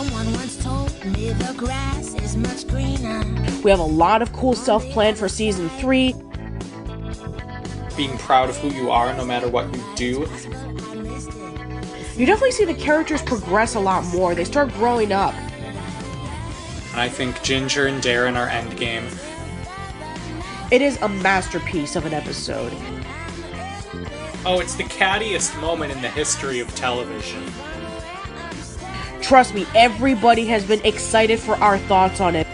Someone once told me the grass is much greener. We have a lot of cool stuff planned for season three. Being proud of who you are no matter what you do. You definitely see the characters progress a lot more. They start growing up. I think Ginger and Darren are endgame. It is a masterpiece of an episode. Oh, it's the cattiest moment in the history of television. Trust me, everybody has been excited for our thoughts on it.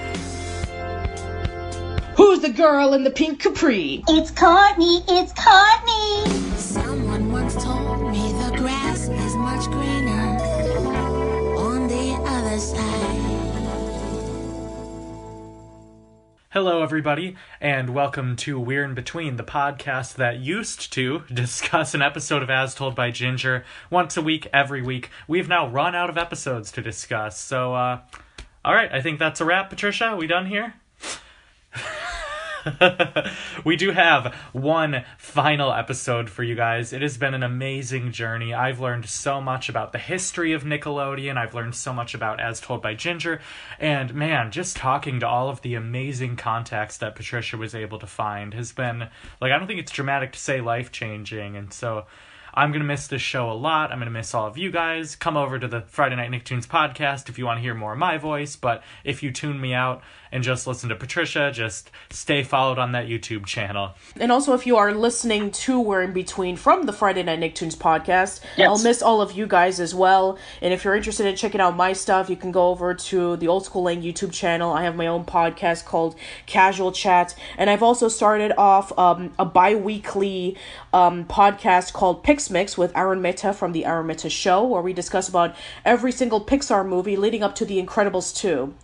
Who's the girl in the pink capri? It's Courtney, it's Courtney. Someone Hello, everybody, and welcome to We're in Between, the podcast that used to discuss an episode of As Told by Ginger once a week, every week. We've now run out of episodes to discuss, so, uh, alright, I think that's a wrap, Patricia. we done here? we do have one final episode for you guys. It has been an amazing journey. I've learned so much about the history of Nickelodeon. I've learned so much about As Told by Ginger. And man, just talking to all of the amazing contacts that Patricia was able to find has been, like, I don't think it's dramatic to say life changing. And so I'm going to miss this show a lot. I'm going to miss all of you guys. Come over to the Friday Night Nicktoons podcast if you want to hear more of my voice. But if you tune me out and just listen to Patricia, just stay followed on that YouTube channel. And also, if you are listening to We're in Between from the Friday Night Nicktoons podcast, Yes. I'll miss all of you guys as well. And if you're interested in checking out my stuff, you can go over to the Old School Lang YouTube channel. I have my own podcast called Casual Chat. And I've also started off um, a bi weekly um, podcast called Pix Mix with Aaron Mehta from The Aaron Mehta Show, where we discuss about every single Pixar movie leading up to The Incredibles 2.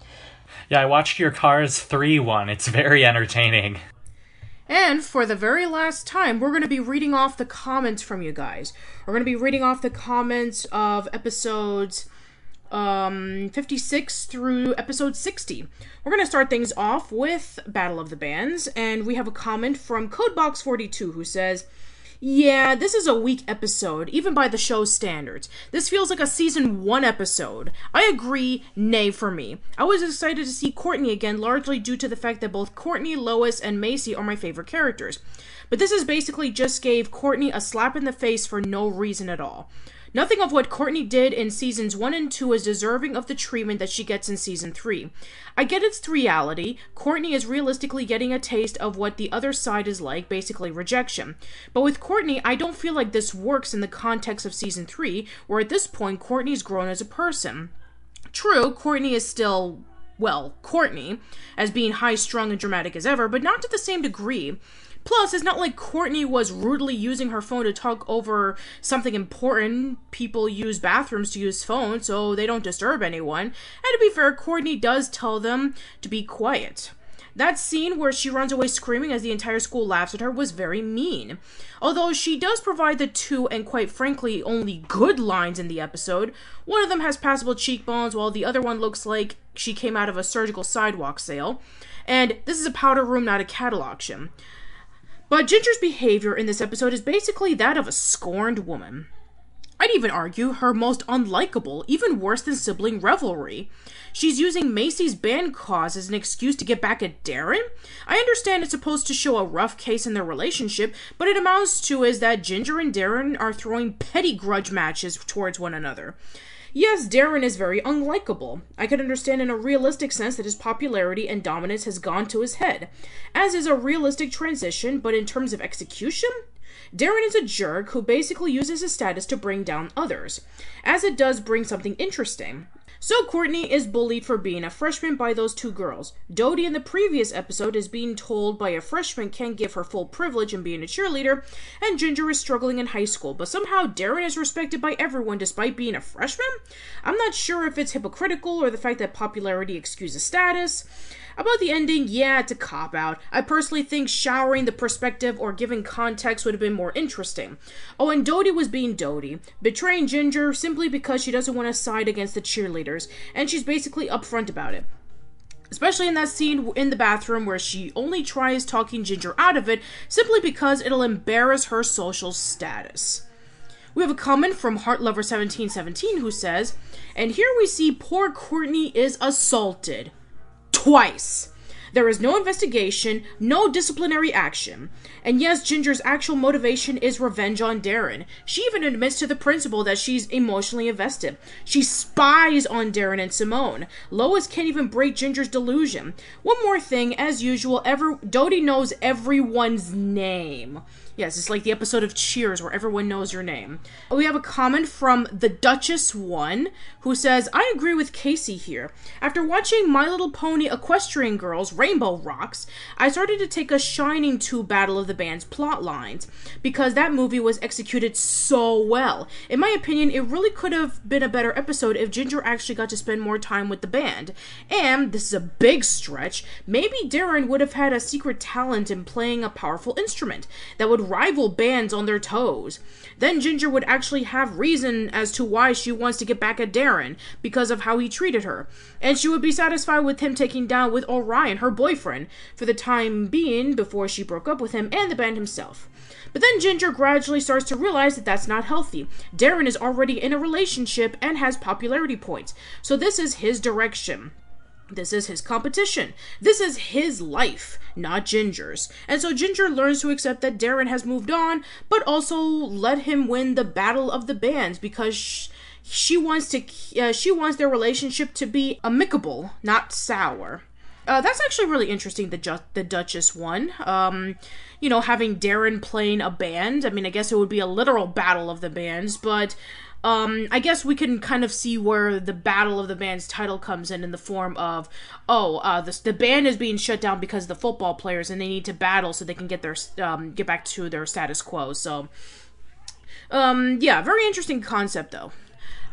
Yeah, I watched your Cars 3 one. It's very entertaining. And for the very last time, we're going to be reading off the comments from you guys. We're going to be reading off the comments of episodes um 56 through episode 60. We're going to start things off with Battle of the Bands and we have a comment from Codebox42 who says, yeah, this is a weak episode, even by the show's standards. This feels like a season one episode. I agree, nay for me. I was excited to see Courtney again, largely due to the fact that both Courtney, Lois, and Macie are my favorite characters. But this is basically just gave Courtney a slap in the face for no reason at all. Nothing of what Courtney did in seasons 1 and 2 is deserving of the treatment that she gets in season 3. I get its reality. Courtney is realistically getting a taste of what the other side is like, basically rejection. But with Courtney, I don't feel like this works in the context of season 3, where at this point Courtney's grown as a person. True, Courtney is still, well, Courtney, as being high strung and dramatic as ever, but not to the same degree. Plus, it's not like Courtney was rudely using her phone to talk over something important. People use bathrooms to use phones so they don't disturb anyone. And to be fair, Courtney does tell them to be quiet. That scene where she runs away screaming as the entire school laughs at her was very mean. Although she does provide the two and quite frankly only good lines in the episode, one of them has passable cheekbones while the other one looks like she came out of a surgical sidewalk sale. And this is a powder room, not a cattle auction. But Ginger's behavior in this episode is basically that of a scorned woman. I'd even argue her most unlikable, even worse than sibling revelry. She's using Macie's band cause as an excuse to get back at Darren? I understand it's supposed to show a rough case in their relationship, but it amounts to is that Ginger and Darren are throwing petty grudge matches towards one another. Yes, Darren is very unlikable. I can understand in a realistic sense that his popularity and dominance has gone to his head, as is a realistic transition, but in terms of execution? Darren is a jerk who basically uses his status to bring down others, as it does bring something interesting. So Courtney is bullied for being a freshman by those two girls. Dodie in the previous episode is being told by a freshman can't give her full privilege in being a cheerleader, and Ginger is struggling in high school, but somehow Darren is respected by everyone despite being a freshman? I'm not sure if it's hypocritical or the fact that popularity excuses status. About the ending, yeah, it's a cop out. I personally think showering the perspective or giving context would have been more interesting. Oh, and Dodie was being Dodie, betraying Ginger simply because she doesn't want to side against the cheerleaders, and she's basically upfront about it. Especially in that scene in the bathroom where she only tries talking Ginger out of it simply because it'll embarrass her social status. We have a comment from HeartLover1717 who says, And here we see poor Courtney is assaulted. Twice. There is no investigation, no disciplinary action. And yes, Ginger's actual motivation is revenge on Darren. She even admits to the principal that she's emotionally invested. She spies on Darren and Simone. Lois can't even break Ginger's delusion. One more thing, as usual, ever Dodie knows everyone's name. Yes, it's like the episode of Cheers where everyone knows your name. We have a comment from the Duchess One who says, I agree with Casey here. After watching My Little Pony Equestrian Girls Rainbow Rocks, I started to take a shining to Battle of the Bands plot lines because that movie was executed so well. In my opinion, it really could have been a better episode if Ginger actually got to spend more time with the band. And this is a big stretch, maybe Darren would have had a secret talent in playing a powerful instrument that would rival bands on their toes. Then Ginger would actually have reason as to why she wants to get back at Darren because of how he treated her. And she would be satisfied with him taking down with Orion, her boyfriend, for the time being before she broke up with him and the band himself. But then Ginger gradually starts to realize that that's not healthy. Darren is already in a relationship and has popularity points, so this is his direction. This is his competition. This is his life, not Ginger's. And so Ginger learns to accept that Darren has moved on, but also let him win the battle of the bands because sh- she wants to uh, she wants their relationship to be amicable, not sour. Uh, that's actually really interesting. The Ju- the Duchess one. Um, you know, having Darren playing a band. I mean, I guess it would be a literal battle of the bands, but um, I guess we can kind of see where the Battle of the Bands title comes in in the form of, oh, uh, the, the band is being shut down because of the football players and they need to battle so they can get their um, get back to their status quo. So, um, yeah, very interesting concept though.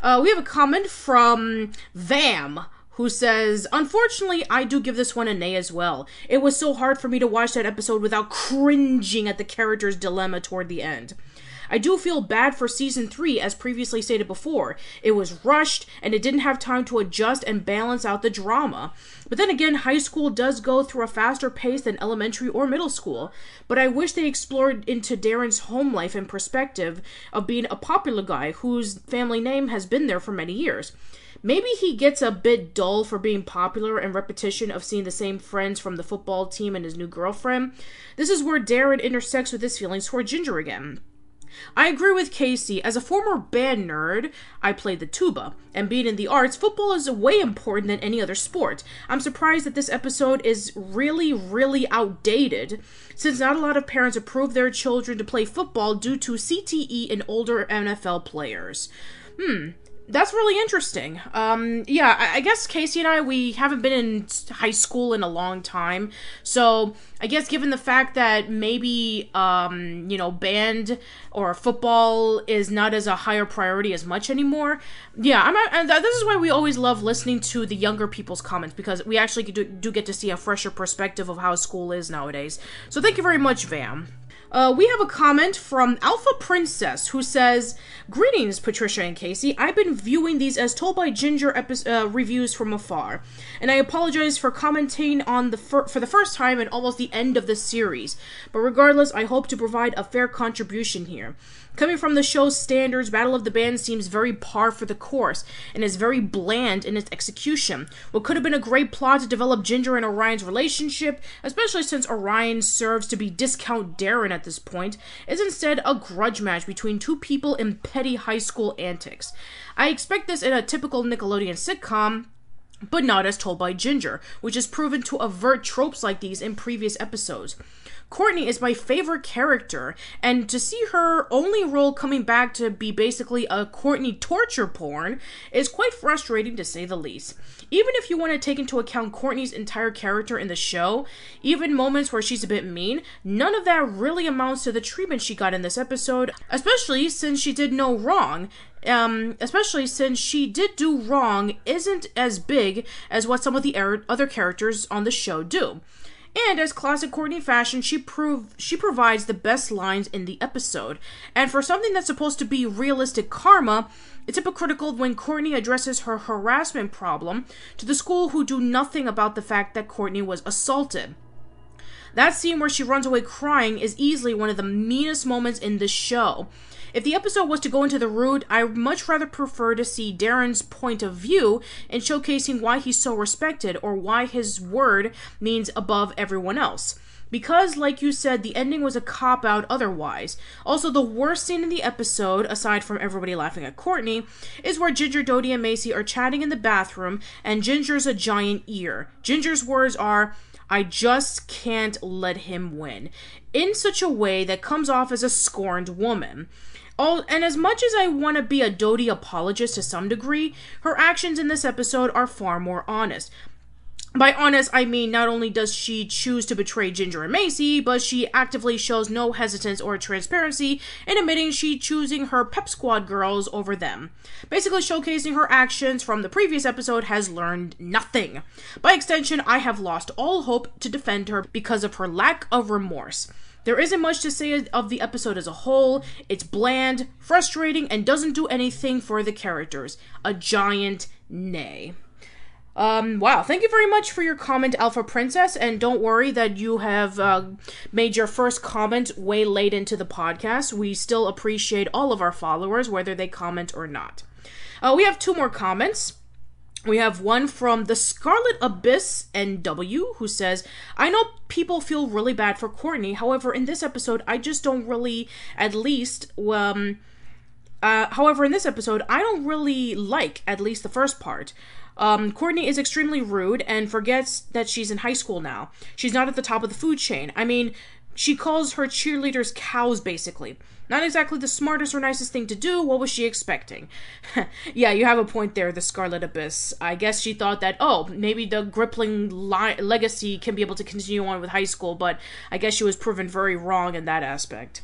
Uh, we have a comment from Vam who says, Unfortunately, I do give this one a nay as well. It was so hard for me to watch that episode without cringing at the character's dilemma toward the end. I do feel bad for season 3, as previously stated before. It was rushed, and it didn't have time to adjust and balance out the drama. But then again, high school does go through a faster pace than elementary or middle school. But I wish they explored into Darren's home life and perspective of being a popular guy whose family name has been there for many years. Maybe he gets a bit dull for being popular and repetition of seeing the same friends from the football team and his new girlfriend. This is where Darren intersects with his feelings toward Ginger again. I agree with Casey. As a former band nerd, I played the tuba, and being in the arts, football is way important than any other sport. I'm surprised that this episode is really, really outdated, since not a lot of parents approve their children to play football due to CTE in older NFL players. Hmm, that's really interesting. Um, yeah, I, I, guess Casey and I we haven't been in high school in a long time, so I guess given the fact that maybe um, you know band or football is not as a higher priority as much anymore. Yeah, I'm. And this is why we always love listening to the younger people's comments because we actually do, do get to see a fresher perspective of how school is nowadays. So thank you very much, Vam. Uh, we have a comment from Alpha Princess who says, Greetings, Patricia and Casey. I've been viewing these as told by Ginger epi- uh, reviews from afar, and I apologize for commenting on the fir- for the first time and almost the end of the series. But regardless, I hope to provide a fair contribution here. Coming from the show's standards, Battle of the Bands seems very par for the course and is very bland in its execution. What could have been a great plot to develop Ginger and Orion's relationship, especially since Orion serves to be discount Darren at this point, is instead a grudge match between two people in petty high school antics. I expect this in a typical Nickelodeon sitcom, but not as told by Ginger, which has proven to avert tropes like these in previous episodes. Courtney is my favorite character, and to see her only role coming back to be basically a Courtney torture porn is quite frustrating to say the least. Even if you want to take into account Courtney's entire character in the show, even moments where she's a bit mean, none of that really amounts to the treatment she got in this episode, especially since she did no wrong. Um, especially since she did do wrong isn't as big as what some of the er- other characters on the show do. And as classic Courtney fashion, she prove she provides the best lines in the episode. And for something that's supposed to be realistic karma, it's hypocritical when Courtney addresses her harassment problem to the school who do nothing about the fact that Courtney was assaulted. That scene where she runs away crying is easily one of the meanest moments in the show. If the episode was to go into the root, I much rather prefer to see Darren's point of view in showcasing why he's so respected or why his word means above everyone else. Because, like you said, the ending was a cop out otherwise. Also, the worst scene in the episode, aside from everybody laughing at Courtney, is where Ginger, Dodie, and Macie are chatting in the bathroom, and Ginger's a giant ear. Ginger's words are, I just can't let him win, in such a way that comes off as a scorned woman. All, and as much as I want to be a Dodie apologist to some degree, her actions in this episode are far more honest. By honest, I mean not only does she choose to betray Ginger and Macie, but she actively shows no hesitance or transparency in admitting she choosing her Pep Squad girls over them. Basically showcasing her actions from the previous episode has learned nothing. By extension, I have lost all hope to defend her because of her lack of remorse. There isn't much to say of the episode as a whole. It's bland, frustrating, and doesn't do anything for the characters. A giant nay. Um, wow, thank you very much for your comment, Alpha Princess, and don't worry that you have uh, made your first comment way late into the podcast. We still appreciate all of our followers, whether they comment or not. Uh, we have two more comments. We have one from the Scarlet Abyss NW who says, I know people feel really bad for Courtney. However, in this episode, I just don't really, at least, um, uh, however, in this episode, I don't really like at least the first part. Um, Courtney is extremely rude and forgets that she's in high school now. She's not at the top of the food chain. I mean, she calls her cheerleaders cows, basically. Not exactly the smartest or nicest thing to do. What was she expecting? yeah, you have a point there, the Scarlet Abyss. I guess she thought that, oh, maybe the Gripling li- legacy can be able to continue on with high school, but I guess she was proven very wrong in that aspect.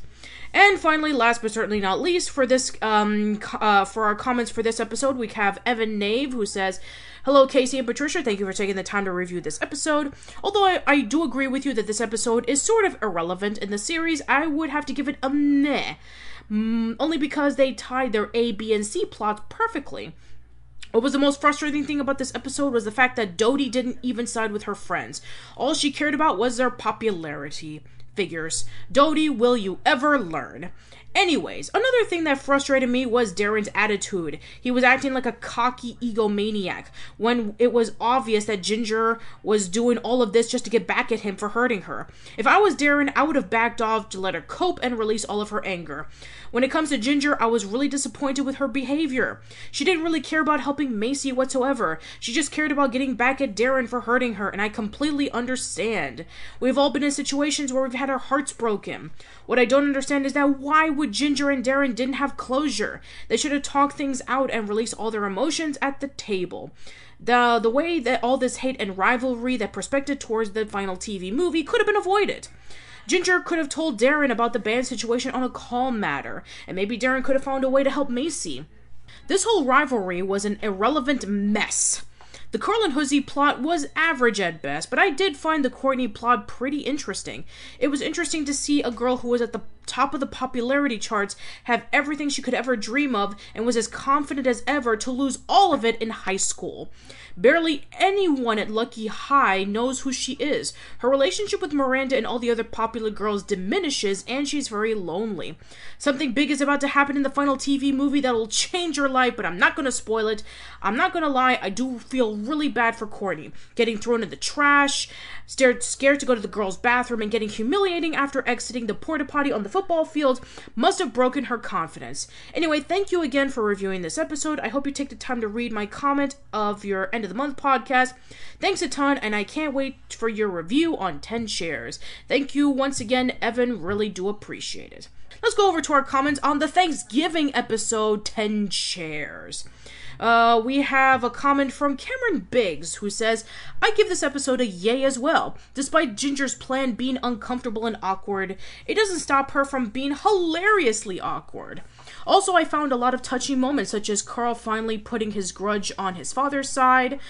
And finally, last but certainly not least, for this um uh, for our comments for this episode, we have Evan Nave who says, "Hello, Casey and Patricia. Thank you for taking the time to review this episode. Although I, I do agree with you that this episode is sort of irrelevant in the series, I would have to give it a meh, mm, only because they tied their A, B, and C plots perfectly." What was the most frustrating thing about this episode was the fact that Dodie didn't even side with her friends. All she cared about was their popularity figures. Dodie, will you ever learn? Anyways, another thing that frustrated me was Darren's attitude. He was acting like a cocky egomaniac when it was obvious that Ginger was doing all of this just to get back at him for hurting her. If I was Darren, I would have backed off to let her cope and release all of her anger. When it comes to Ginger, I was really disappointed with her behavior. She didn't really care about helping Macie whatsoever. She just cared about getting back at Darren for hurting her, and I completely understand. We've all been in situations where we've had our hearts broken. What I don't understand is that why would Ginger and Darren didn't have closure? They should have talked things out and released all their emotions at the table. The the way that all this hate and rivalry that prospected towards the final TV movie could have been avoided. Ginger could have told Darren about the band situation on a calm matter, and maybe Darren could have found a way to help Macie. This whole rivalry was an irrelevant mess. The Carl and Hoodsie plot was average at best, but I did find the Courtney plot pretty interesting. It was interesting to see a girl who was at the top of the popularity charts have everything she could ever dream of and was as confident as ever to lose all of it in high school. Barely anyone at Lucky High knows who she is. Her relationship with Miranda and all the other popular girls diminishes, and she's very lonely. Something big is about to happen in the final TV movie that'll change her life, but I'm not gonna spoil it. I'm not gonna lie, I do feel really bad for Courtney. Getting thrown in the trash, scared, scared to go to the girls' bathroom, and getting humiliating after exiting the porta potty on the football field must have broken her confidence. Anyway, thank you again for reviewing this episode. I hope you take the time to read my comment of your end of the month podcast. Thanks a ton, and I can't wait for your review on 10 chairs. Thank you once again, Evan. Really do appreciate it. Let's go over to our comments on the Thanksgiving episode 10 chairs. Uh, we have a comment from Cameron Biggs who says, I give this episode a yay as well. Despite Ginger's plan being uncomfortable and awkward, it doesn't stop her from being hilariously awkward. Also, I found a lot of touching moments, such as Carl finally putting his grudge on his father's side.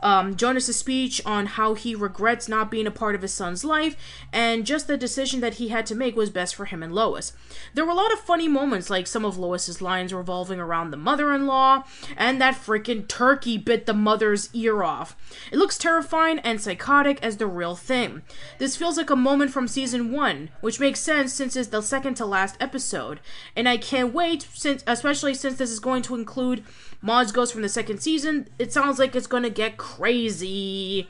Um, Jonas's speech on how he regrets not being a part of his son's life, and just the decision that he had to make was best for him and Lois. There were a lot of funny moments, like some of Lois's lines revolving around the mother-in-law, and that freaking turkey bit the mother's ear off. It looks terrifying and psychotic as the real thing. This feels like a moment from season one, which makes sense since it's the second to last episode, and I can't wait, since especially since this is going to include Mods Ghost from the second season. It sounds like it's gonna get crazy.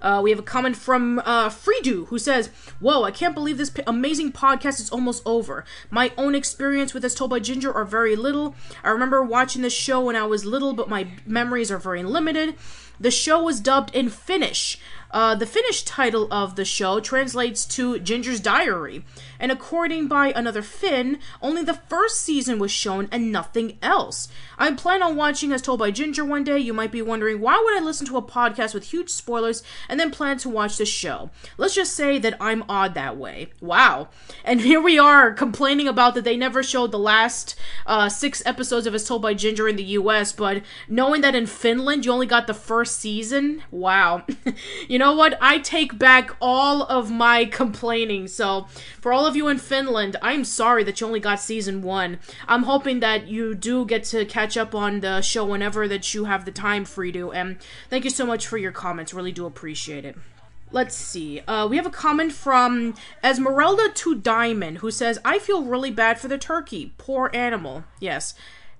Uh, we have a comment from uh, who says, Whoa, I can't believe this p- amazing podcast is almost over. My own experience with As Told by Ginger are very little. I remember watching this show when I was little, but my memories are very limited. The show was dubbed in Finnish. Uh, the Finnish title of the show translates to Ginger's Diary, and according by another Finn, only the first season was shown and nothing else. I plan on watching As Told by Ginger one day. You might be wondering why would I listen to a podcast with huge spoilers and then plan to watch the show? Let's just say that I'm odd that way. Wow. And here we are complaining about that they never showed the last uh, six episodes of As Told by Ginger in the US, but knowing that in Finland you only got the first season, wow. you know what? I take back all of my complaining. So, for all of you in Finland, I'm sorry that you only got season one. I'm hoping that you do get to catch up on the show whenever that you have the time free to. And thank you so much for your comments. Really do appreciate it. Let's see. Uh, we have a comment from Esmeralda to Diamond who says, I feel really bad for the turkey. Poor animal. Yes.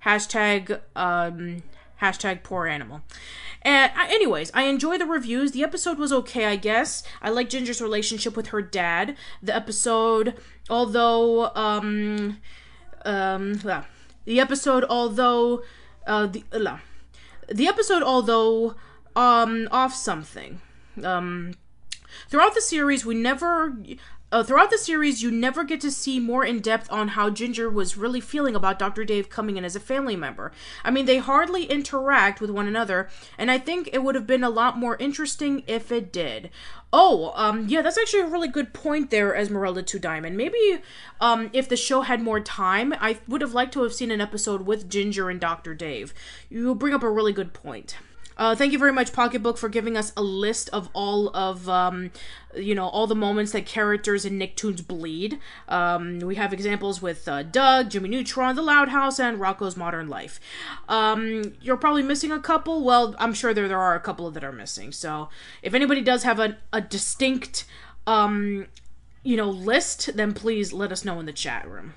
Hashtag, um, hashtag poor animal. And anyways, I enjoy the reviews. The episode was okay, I guess. I like Ginger's relationship with her dad. The episode, although um um the episode although uh the uh, the episode although um off something. Um throughout the series we never uh, throughout the series, you never get to see more in depth on how Ginger was really feeling about Dr. Dave coming in as a family member. I mean, they hardly interact with one another, and I think it would have been a lot more interesting if it did. Oh, um, yeah, that's actually a really good point there, Esmeralda to Diamond. Maybe, um, if the show had more time, I would have liked to have seen an episode with Ginger and Dr. Dave. You bring up a really good point. Uh, thank you very much, Pocketbook, for giving us a list of all of, um, you know, all the moments that characters in Nicktoons bleed. Um, we have examples with uh, Doug, Jimmy Neutron, The Loud House, and Rocko's Modern Life. Um, you're probably missing a couple. Well, I'm sure there, there are a couple that are missing. So if anybody does have a, a distinct, um, you know, list, then please let us know in the chat room.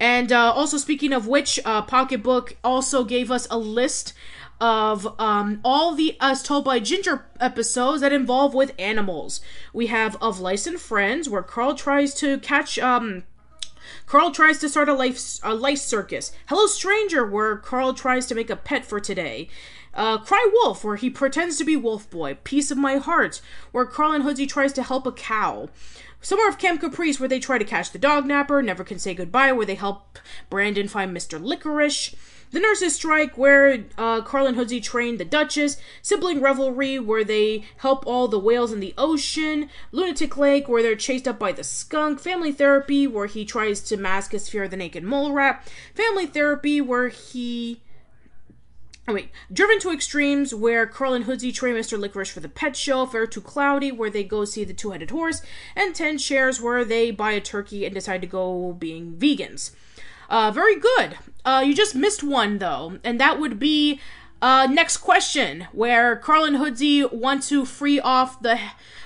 And uh, also, speaking of which, uh, Pocketbook also gave us a list of um, all the As Told by Ginger episodes that involve with animals. We have Of Lice and Friends, where Carl tries to catch um, Carl tries to start a life a lice circus. Hello Stranger, where Carl tries to make a pet for today. Uh, Cry Wolf, where he pretends to be Wolf Boy. Piece of My Heart, where Carl and Hoodsie tries to help a cow. Summer of Camp Caprice, where they try to catch the dog napper. Never Can Say Goodbye, where they help Brandon find Mr. Licorice. The Nurses Strike, where uh, Carl and Hoodsie train the Duchess. Sibling Revelry, where they help all the whales in the ocean. Lunatic Lake, where they're chased up by the skunk. Family Therapy, where he tries to mask his fear of the naked mole rat. Family Therapy, where he. Oh, wait. Driven to Extremes, where Carl and Hoodsie train Mr. Licorice for the pet show. Fair Too Cloudy, where they go see the two headed horse. And Ten Chairs, where they buy a turkey and decide to go being vegans. Uh, very good. Uh, you just missed one though, and that would be uh, next question, where Carl and Hoodsie want to free off the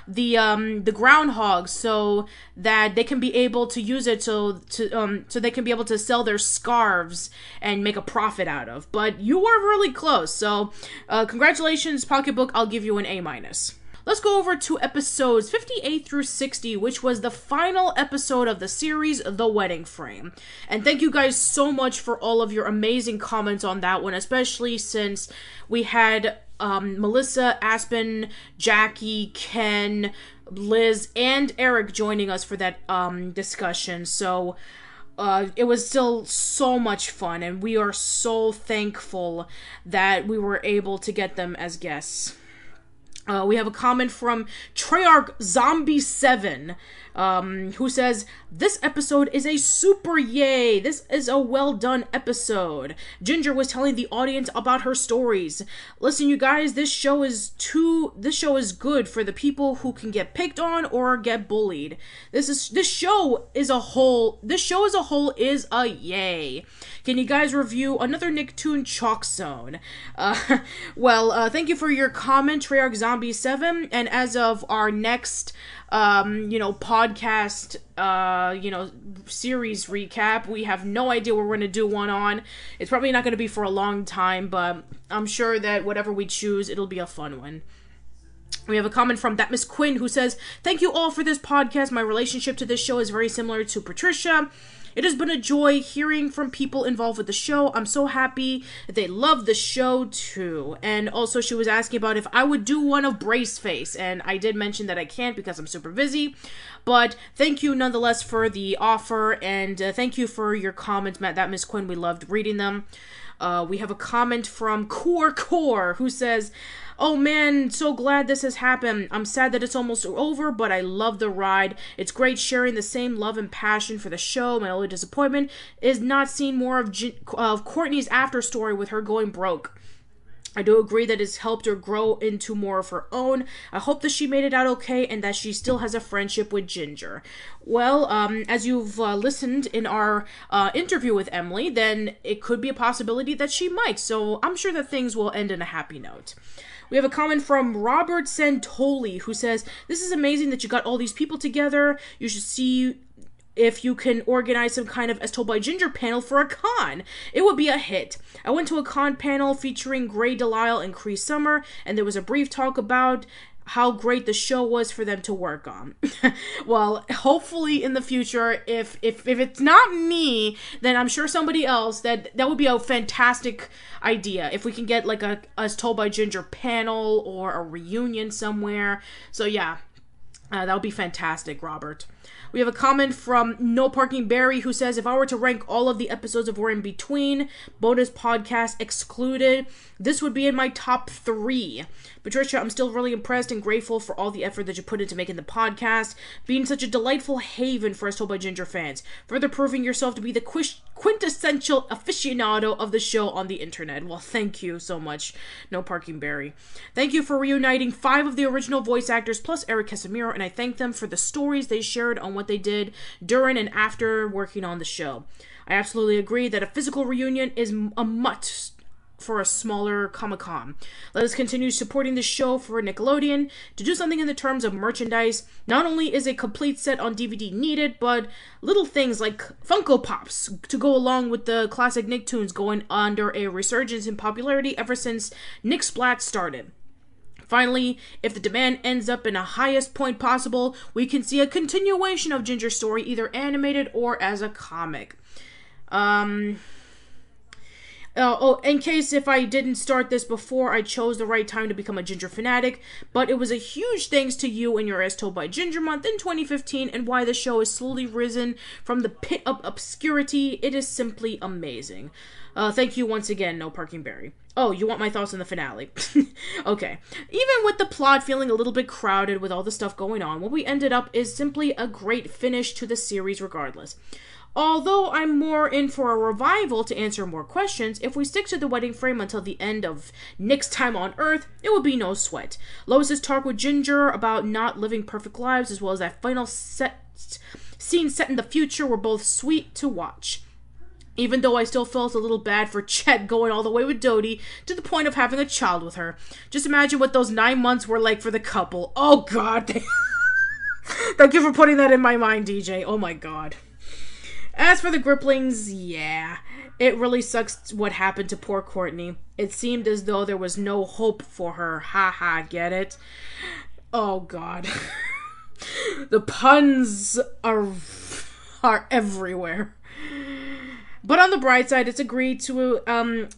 the um the groundhog so that they can be able to use it so to um so they can be able to sell their scarves and make a profit out of. But you were really close, so uh, congratulations, Pocketbook. I'll give you an A minus. Let's go over to episodes 58 through 60, which was the final episode of the series, The Wedding Frame. And thank you guys so much for all of your amazing comments on that one, especially since we had um, Melissa, Aspen, Jackie, Ken, Liz, and Eric joining us for that um, discussion. So. Uh, it was still so much fun, and we are so thankful that we were able to get them as guests. Uh, we have a comment from Treyarch Zombie Seven, um, who says this episode is a super yay. This is a well done episode. Ginger was telling the audience about her stories. Listen, you guys, this show is too. This show is good for the people who can get picked on or get bullied. This is this show is a whole. This show as a whole is a yay. Can you guys review another Nicktoon Chalk Zone? Uh, well, uh, thank you for your comment, Treyarch Zombie 7. And as of our next, um, you know, podcast, uh, you know, series recap, we have no idea what we're going to do one on. It's probably not going to be for a long time, but I'm sure that whatever we choose, it'll be a fun one. We have a comment from that Miss Quinn who says, Thank you all for this podcast. My relationship to this show is very similar to Patricia. It has been a joy hearing from people involved with the show. I'm so happy they love the show too. And also, she was asking about if I would do one of Brace Face, and I did mention that I can't because I'm super busy. But thank you nonetheless for the offer, and uh, thank you for your comments, Matt. That Miss Quinn, we loved reading them. Uh, we have a comment from Core Core who says, Oh man, so glad this has happened. I'm sad that it's almost over, but I love the ride. It's great sharing the same love and passion for the show. My only disappointment is not seeing more of, G- of Courtney's after story with her going broke. I do agree that it's helped her grow into more of her own. I hope that she made it out okay and that she still has a friendship with Ginger. Well, um, as you've uh, listened in our uh, interview with Emily, then it could be a possibility that she might. So I'm sure that things will end in a happy note. We have a comment from Robert Santoli who says, This is amazing that you got all these people together. You should see if you can organize some kind of as told by ginger panel for a con it would be a hit i went to a con panel featuring gray delisle and cree summer and there was a brief talk about how great the show was for them to work on. well, hopefully in the future, if if if it's not me, then I'm sure somebody else that that would be a fantastic idea. If we can get like a as told by Ginger panel or a reunion somewhere. So yeah, uh, that would be fantastic, Robert. We have a comment from No Parking Barry who says, If I were to rank all of the episodes of We're in Between, bonus podcast excluded, this would be in my top three. Patricia, I'm still really impressed and grateful for all the effort that you put into making the podcast, being such a delightful haven for us Told by Ginger fans, further proving yourself to be the quintessential aficionado of the show on the internet. Well, thank you so much, No Parking Barry. Thank you for reuniting five of the original voice actors plus Eric Casimiro, and I thank them for the stories they shared on what they did during and after working on the show. I absolutely agree that a physical reunion is a must for a smaller Comic Con. Let us continue supporting the show for Nickelodeon. To do something in the terms of merchandise, not only is a complete set on DVD needed, but little things like Funko Pops to go along with the classic Nicktoons going under a resurgence in popularity ever since Nick Splat started. Finally, if the demand ends up in a highest point possible, we can see a continuation of Ginger's story, either animated or as a comic. Um, uh, oh, in case if I didn't start this before, I chose the right time to become a Ginger fanatic, but it was a huge thanks to you and your As Told by Ginger month in 2015 and why the show has slowly risen from the pit of obscurity. It is simply amazing. Uh, thank you once again, No Parking Barry. Oh, you want my thoughts on the finale? okay. Even with the plot feeling a little bit crowded with all the stuff going on, what we ended up is simply a great finish to the series regardless. Although I'm more in for a revival to answer more questions, if we stick to the wedding frame until the end of Nick's time on Earth, it will be no sweat. Lois's talk with Ginger about not living perfect lives, as well as that final set scene set in the future, were both sweet to watch. Even though I still felt a little bad for Chet going all the way with Dodie to the point of having a child with her. Just imagine what those nine months were like for the couple. Oh god. Thank you for putting that in my mind, DJ. Oh my god. As for the Griplings, yeah, it really sucks what happened to poor Courtney. It seemed as though there was no hope for her. Ha ha, get it? Oh god. the puns are are everywhere. But on the bright side, it's agreed to um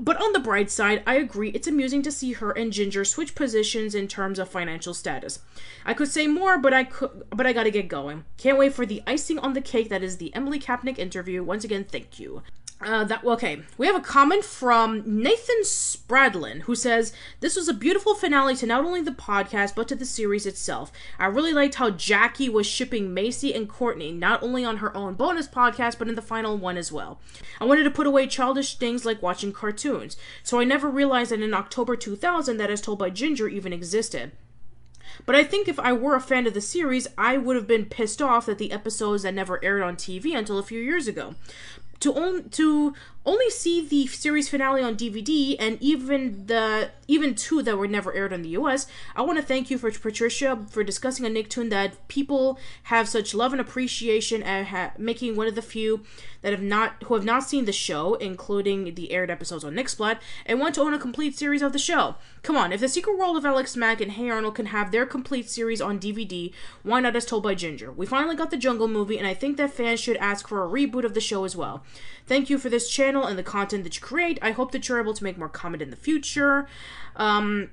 but on the bright side, I agree it's amusing to see her and Ginger switch positions in terms of financial status. I could say more, but I could but I got to get going. Can't wait for the icing on the cake that is the Emily Kapnek interview. Once again, thank you. Uh, that okay. We have a comment from Nathan Spradlin who says this was a beautiful finale to not only the podcast but to the series itself. I really liked how Jackie was shipping Macie and Courtney not only on her own bonus podcast but in the final one as well. I wanted to put away childish things like watching cartoons, so I never realized that in October 2000 that As Told by Ginger even existed. But I think if I were a fan of the series, I would have been pissed off that the episodes that never aired on TV until a few years ago to own to only see the series finale on DVD and even the even two that were never aired in the US. I want to thank you for Patricia for discussing a Nicktoon that people have such love and appreciation and ha- making one of the few that have not who have not seen the show, including the aired episodes on NickSplat, and want to own a complete series of the show. Come on, if the Secret World of Alex Mack and Hey Arnold can have their complete series on DVD, why not as told by Ginger? We finally got the Jungle movie, and I think that fans should ask for a reboot of the show as well. Thank you for this channel and the content that you create. I hope that you're able to make more comment in the future. Um,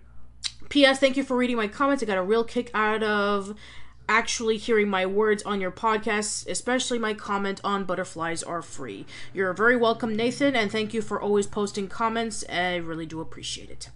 P.S. Thank you for reading my comments. I got a real kick out of actually hearing my words on your podcast, especially my comment on butterflies are free. You're very welcome, Nathan, and thank you for always posting comments. I really do appreciate it.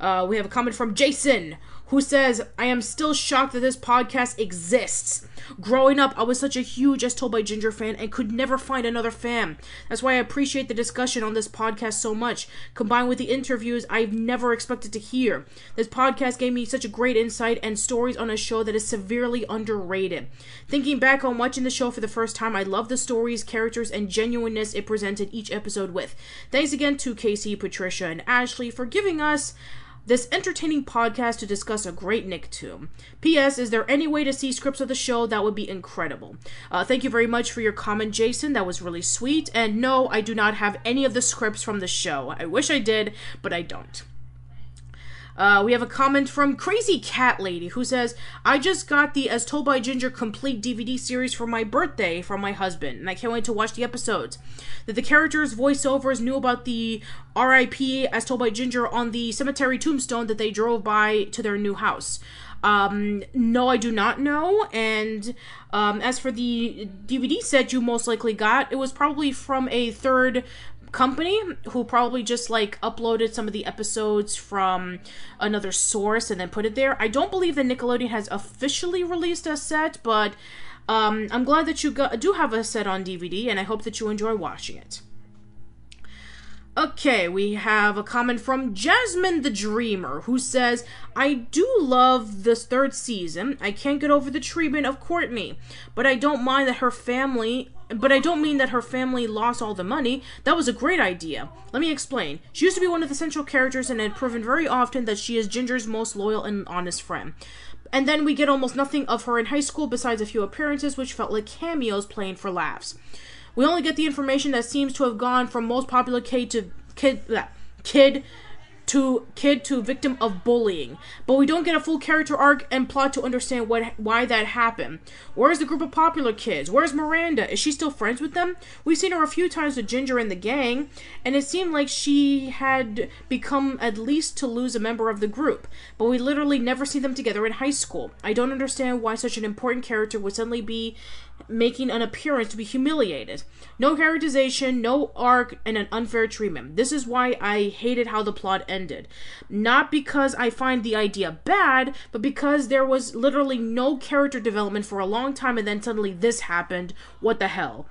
Uh, we have a comment from Jason who says, I am still shocked that this podcast exists. Growing up, I was such a huge As Told by Ginger fan and could never find another fan. That's why I appreciate the discussion on this podcast so much, combined with the interviews I've never expected to hear. This podcast gave me such a great insight and stories on a show that is severely underrated. Thinking back on watching the show for the first time, I love the stories, characters, and genuineness it presented each episode with. Thanks again to Casey, Patricia, and Ashley for giving us this entertaining podcast to discuss a great Nicktoon. P.S. Is there any way to see scripts of the show? That would be incredible. Uh, thank you very much for your comment, Jason. That was really sweet. And no, I do not have any of the scripts from the show. I wish I did, but I don't. Uh, we have a comment from Crazy Cat Lady who says, I just got the As Told by Ginger complete DVD series for my birthday from my husband, and I can't wait to watch the episodes. That the characters' voiceovers knew about the RIP As Told by Ginger on the cemetery tombstone that they drove by to their new house. Um, no, I do not know. And um, as for the DVD set you most likely got, it was probably from a third company who probably just like uploaded some of the episodes from another source and then put it there. I don't believe that Nickelodeon has officially released a set, but um, I'm glad that you got, do have a set on DVD, and I hope that you enjoy watching it. Okay, we have a comment from Jasmine the Dreamer who says, I do love this third season. I can't get over the treatment of Courtney, but I don't mind that her family. But I don't mean that her family lost all the money. That was a great idea. Let me explain. She used to be one of the central characters and had proven very often that she is Ginger's most loyal and honest friend. And then we get almost nothing of her in high school besides a few appearances which felt like cameos playing for laughs. We only get the information that seems to have gone from most popular kid to kid kid to kid to victim of bullying, but we don't get a full character arc and plot to understand what why that happened. Where's the group of popular kids? Where's Miranda? Is she still friends with them? We've seen her a few times with Ginger and the gang, and it seemed like she had become at least to lose a member of the group, but we literally never see them together in high school. I don't understand why such an important character would suddenly be making an appearance to be humiliated. No characterization, no arc, and an unfair treatment. This is why I hated how the plot ended. Not because I find the idea bad, but because there was literally no character development for a long time and then suddenly this happened. What the hell?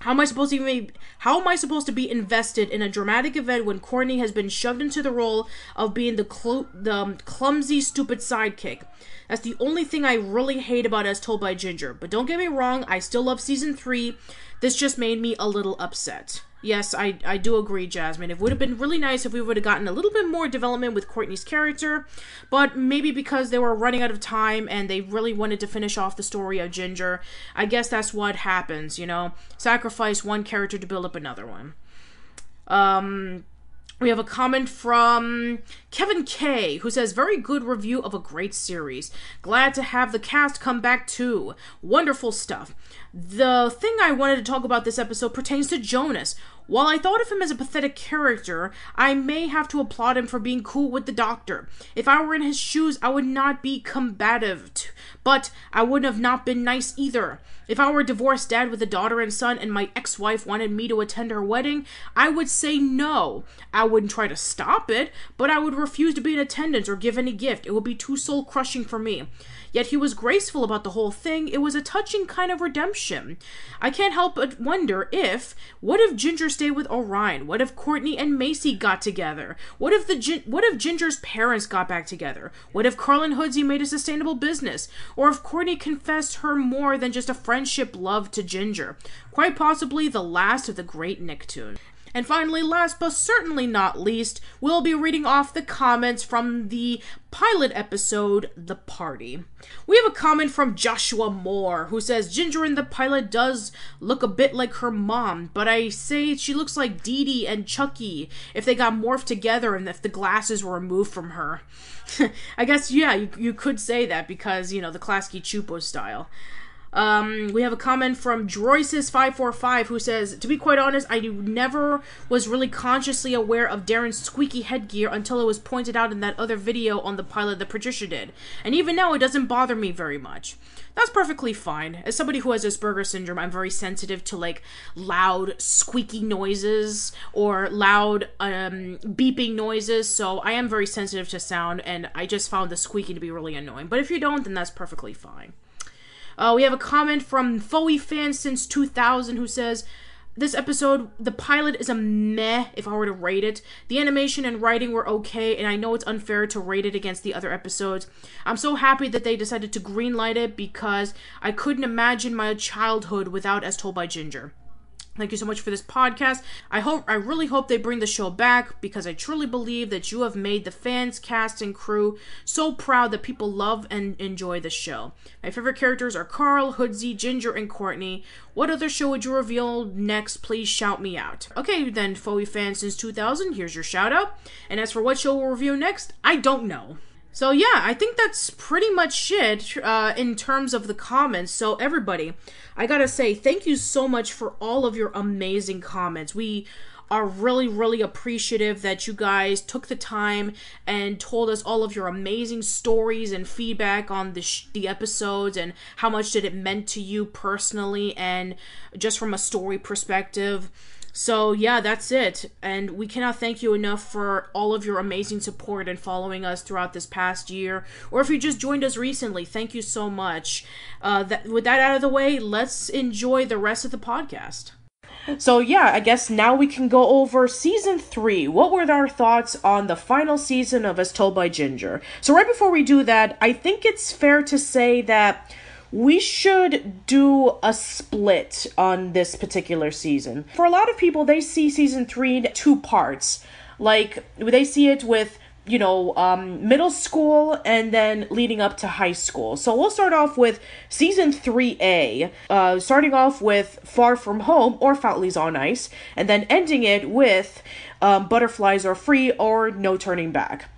How am I supposed to be, how am I supposed to be invested in a dramatic event when Courtney has been shoved into the role of being the cl- the um, clumsy stupid sidekick? That's the only thing I really hate about As Told by Ginger. But don't get me wrong, I still love season 3. This just made me a little upset. Yes, I, I do agree, Jasmine. It would have been really nice if we would have gotten a little bit more development with Courtney's character, but maybe because they were running out of time and they really wanted to finish off the story of Ginger, I guess that's what happens, you know? Sacrifice one character to build up another one. Um, we have a comment from Kevin K, who says, Very good review of a great series. Glad to have the cast come back too. Wonderful stuff. The thing I wanted to talk about this episode pertains to Jonas. While I thought of him as a pathetic character, I may have to applaud him for being cool with the doctor. If I were in his shoes, I would not be combative, but I would have not been nice either. If I were a divorced dad with a daughter and son and my ex wife wanted me to attend her wedding, I would say no. I wouldn't try to stop it, but I would refuse to be in attendance or give any gift. It would be too soul crushing for me. Yet he was graceful about the whole thing. It was a touching kind of redemption. I can't help but wonder if what if Ginger stayed with Orion? What if Courtney and Macie got together? What if the what if Ginger's parents got back together? What if Carl and Hoodsie made a sustainable business? Or if Courtney confessed her more than just a friendship love to Ginger? Quite possibly the last of the great Nicktoon. And finally, last but certainly not least, we'll be reading off the comments from the pilot episode, The Party. We have a comment from Joshua Moore who says Ginger in the pilot does look a bit like her mom, but I say she looks like Dee Dee and Chuckie if they got morphed together and if the glasses were removed from her. I guess, yeah, you, you could say that because, you know, the Klasky Csupo style. Um, we have a comment from Droisis545 who says, To be quite honest, I never was really consciously aware of Darren's squeaky headgear until it was pointed out in that other video on the pilot that Patricia did. And even now, it doesn't bother me very much. That's perfectly fine. As somebody who has Asperger's syndrome, I'm very sensitive to like loud squeaky noises or loud um, beeping noises, so I am very sensitive to sound, and I just found the squeaking to be really annoying. But if you don't, then that's perfectly fine. Uh, we have a comment from Foey fan since 2000 who says, this episode, the pilot is a meh if I were to rate it. The animation and writing were okay, and I know it's unfair to rate it against the other episodes. I'm so happy that they decided to greenlight it because I couldn't imagine my childhood without As Told by Ginger. Thank you so much for this podcast. I hope I really hope they bring the show back because I truly believe that you have made the fans, cast, and crew so proud that people love and enjoy the show. My favorite characters are Carl, Hoodsie, Ginger, and Courtney. What other show would you reveal next? Please shout me out. Okay, then, Foey fans since 2000, here's your shout out. And as for what show we'll review next, I don't know. So yeah, I think that's pretty much it uh, in terms of the comments. So everybody, I gotta say thank you so much for all of your amazing comments. We are really really appreciative that you guys took the time and told us all of your amazing stories and feedback on the sh- the episodes and how much did it meant to you personally and just from a story perspective. So, yeah, that's it. And we cannot thank you enough for all of your amazing support and following us throughout this past year. Or if you just joined us recently, thank you so much. Uh, that, with that out of the way, let's enjoy the rest of the podcast. So, yeah, I guess now we can go over season three. What were our thoughts on the final season of As Told by Ginger? So, right before we do that, I think it's fair to say that we should do a split on this particular season. For a lot of people, they see season three in two parts. Like, they see it with, you know, um, middle school and then leading up to high school. So we'll start off with season 3A, uh, starting off with Far From Home or Foutley's on Ice, and then ending it with um, Butterflies Are Free or No Turning Back.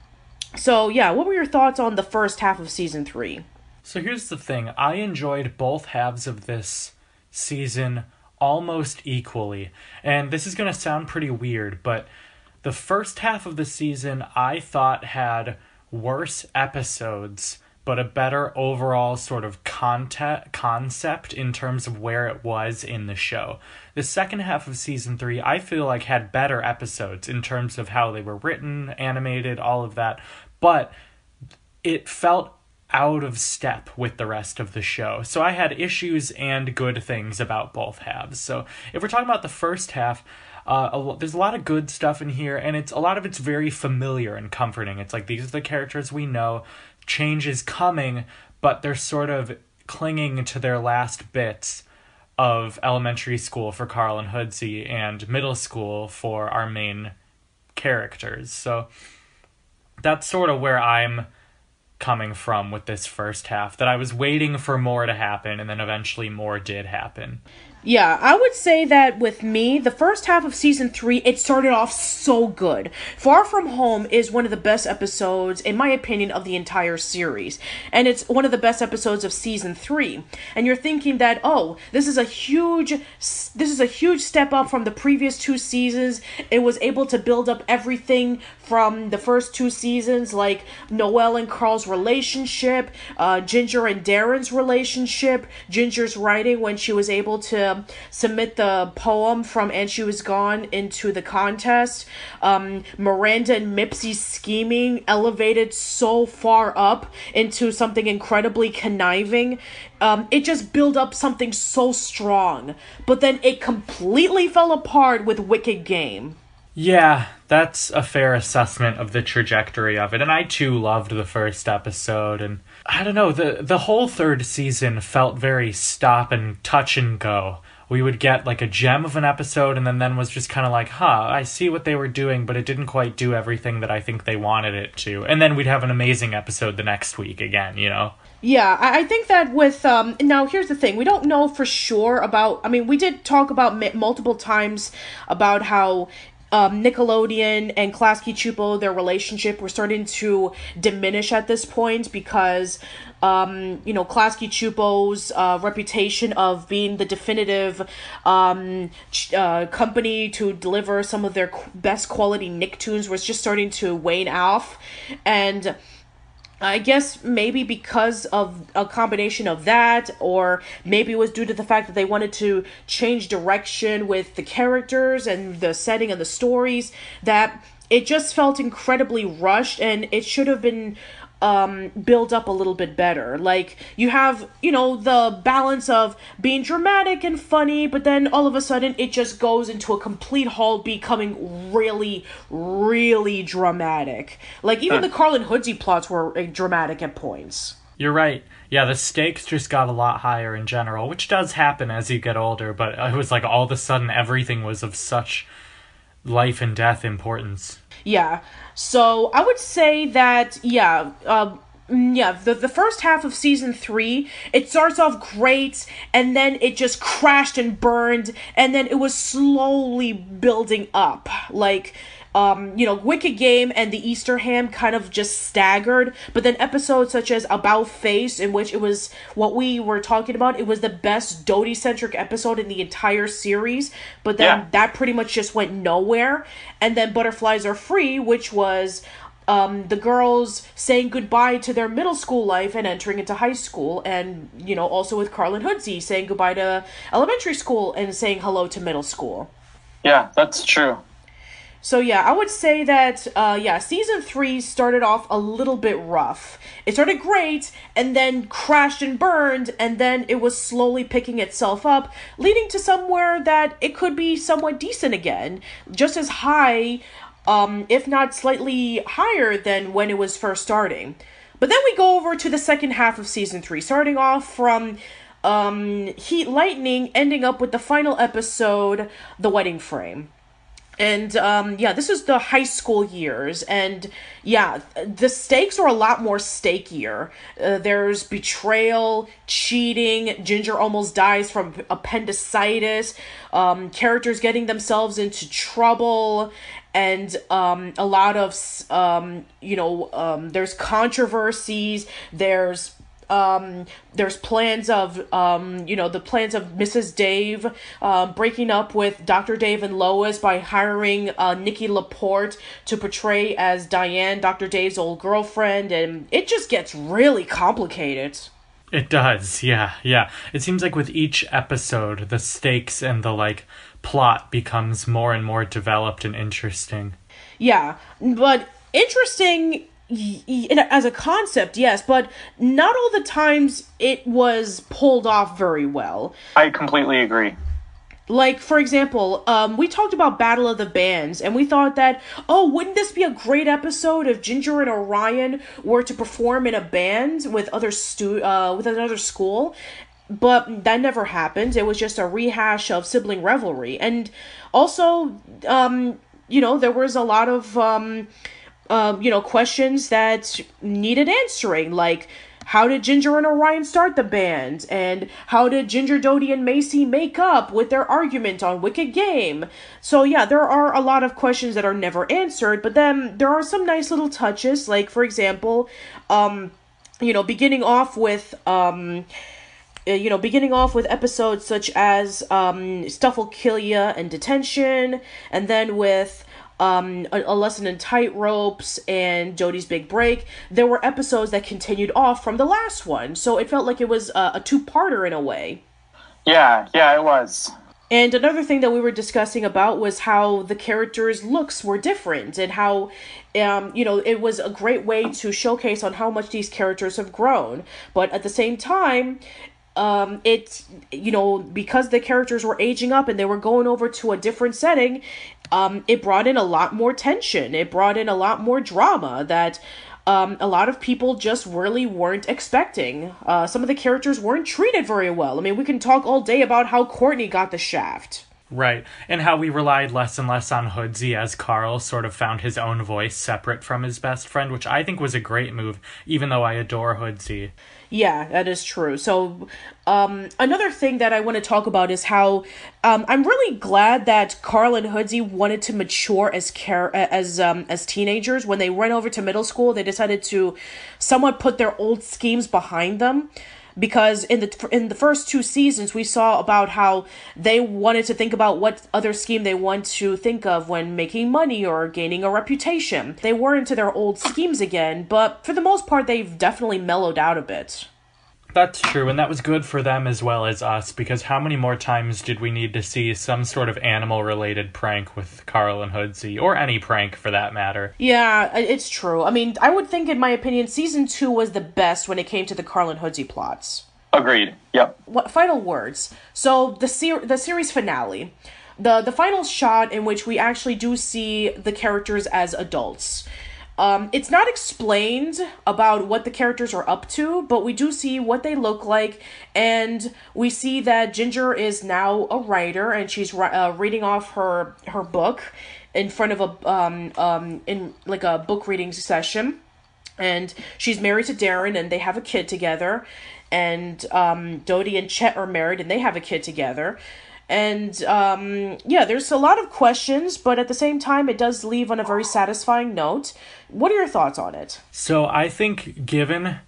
So, yeah, what were your thoughts on the first half of season 3? So here's the thing I enjoyed both halves of this season almost equally. And this is going to sound pretty weird, but the first half of the season I thought had worse episodes but a better overall sort of content concept in terms of where it was in the show. The second half of season 3 I feel like had better episodes in terms of how they were written, animated, all of that, but it felt out of step with the rest of the show. So I had issues and good things about both halves. So if we're talking about the first half, uh, a, there's a lot of good stuff in here, and it's a lot of it's very familiar and comforting. It's like these are the characters we know. Change is coming, but they're sort of clinging to their last bits of elementary school for Carl and Hoodsie and middle school for our main characters. So that's sort of where I'm coming from with this first half that I was waiting for more to happen and then eventually more did happen. Yeah, I would say that with me, the first half of season three, it started off so good. Far From Home is one of the best episodes, in my opinion, of the entire series. And it's one of the best episodes of season three. And you're thinking that, oh, this is a huge this is a huge step up from the previous two seasons. It was able to build up everything from the first two seasons, like Noelle and Carl's relationship, uh, Ginger and Darren's relationship, Ginger's writing when she was able to submit the poem from And She Was Gone into the contest, um, Miranda and Mipsy's scheming elevated so far up into something incredibly conniving. Um, it just built up something so strong, but then it completely fell apart with Wicked Game. Yeah, that's a fair assessment of the trajectory of it. And I too loved the first episode and I don't know, the the whole third season felt very stop and touch and go. We would get like a gem of an episode and then then was just kind of like, "Huh, I see what they were doing, but it didn't quite do everything that I think they wanted it to." And then we'd have an amazing episode the next week again, you know. Yeah, I, think that with um now here's the thing we don't know for sure about I mean we did talk about multiple times about how um, Nickelodeon and Klasky Csupo, their relationship, were starting to diminish at this point because, um, you know, Klasky Csupo's uh, reputation of being the definitive um, uh, company to deliver some of their best quality Nicktoons was just starting to wane off. And I guess maybe because of a combination of that, or maybe it was due to the fact that they wanted to change direction with the characters and the setting and the stories, that it just felt incredibly rushed and it should have been um build up a little bit better like you have you know the balance of being dramatic and funny but then all of a sudden it just goes into a complete halt becoming really really dramatic like even the carl and hoodsie plots were uh, dramatic at points You're right. Yeah, the stakes just got a lot higher in general, which does happen as you get older, but it was like all of a sudden everything was of such life and death importance. Yeah. So I would say that yeah, uh, yeah, the the first half of season three, it starts off great, and then it just crashed and burned, and then it was slowly building up. Like um, you know, Wicked Game and the Easter Ham kind of just staggered, but then episodes such as About Face, in which it was what we were talking about, it was the best Dodie centric episode in the entire series, but then Yeah. that pretty much just went nowhere. And then Butterflies Are Free, which was um, the girls saying goodbye to their middle school life and entering into high school, and you know, also with Carlin Hoodsie saying goodbye to elementary school and saying hello to middle school. Yeah, that's true. So yeah, I would say that uh yeah, season 3 started off a little bit rough. It started great and then crashed and burned and then it was slowly picking itself up, leading to somewhere that it could be somewhat decent again, just as high um if not slightly higher than when it was first starting. But then we go over to the second half of season 3, starting off from um Heat Lightning ending up with the final episode, The Wedding Frame and um yeah this is the high school years. And yeah the stakes are a lot more stakier. Uh, there's betrayal cheating ginger almost dies from appendicitis um characters getting themselves into trouble and um a lot of um you know um there's controversies there's um there's plans of um you know the plans of mrs dave um breaking up with dr dave and lois by hiring uh nikki laporte to portray as diane dr dave's old girlfriend and it just gets really complicated It does, yeah, yeah. It seems like with each episode, the stakes and the like plot becomes more and more developed and interesting. yeah but interesting y- y- in a- as a concept yes but not all the times it was pulled off very well. I completely agree. like for example um we talked about battle of the bands and we thought that oh wouldn't this be a great episode if ginger and orion were to perform in a band with other stu uh with another school? But that never happened. It was just a rehash of sibling revelry and also um you know there was a lot of um um, you know, questions that needed answering, like how did Ginger and Orion start the band? And how did Ginger, Dodie, and Macie make up with their argument on Wicked Game? So, yeah, there are a lot of questions that are never answered, but then there are some nice little touches, like, for example, um, you know, beginning off with, um, uh, you know, beginning off with episodes such as um, Stuff Will Kill Ya and Detention, and then with um, a, a lesson in tight ropes and Dodie's big break. There were episodes that continued off from the last one, so it felt like it was a, a two-parter in a way. Yeah, yeah, it was. And another thing that we were discussing about was how the characters' looks were different and how, um, you know, it was a great way to showcase on how much these characters have grown. But at the same time, um, it's, you know, because the characters were aging up and they were going over to a different setting, um, it brought in a lot more tension. It brought in a lot more drama that um, a lot of people just really weren't expecting. Uh, some of the characters weren't treated very well. I mean, we can talk all day about how Courtney got the shaft. Right, and how we relied less and less on Hoodsie as Carl sort of found his own voice separate from his best friend, which I think was a great move, even though I adore Hoodsie. Yeah, that is true. So, um, another thing that I want to talk about is how um, I'm really glad that Carl and Hoodsey wanted to mature as care as um, as teenagers. When they went over to middle school, they decided to somewhat put their old schemes behind them because in the in the first two seasons we saw about how they wanted to think about what other scheme they want to think of when making money or gaining a reputation. They were into their old schemes again, but for the most part they've definitely mellowed out a bit. That's true, and that was good for them as well as us, because how many more times did we need to see some sort of animal related prank with Carl and Hoodsie, or any prank for that matter? Yeah, it's true. I mean, I would think, in my opinion, season two was the best when it came to the Carl and Hoodsie plots. Agreed. Yep. What final words? So the ser- the series finale, the the final shot in which we actually do see the characters as adults. Um, it's not explained about what the characters are up to, but we do see what they look like, and we see that Ginger is now a writer, and she's uh, reading off her her book in front of a um um in like a book reading session, and she's married to Darren, and they have a kid together, and um Dodie and Chet are married, and they have a kid together. And um, yeah, there's a lot of questions, but at the same time, it does leave on a very satisfying note. What are your thoughts on it? So I think, given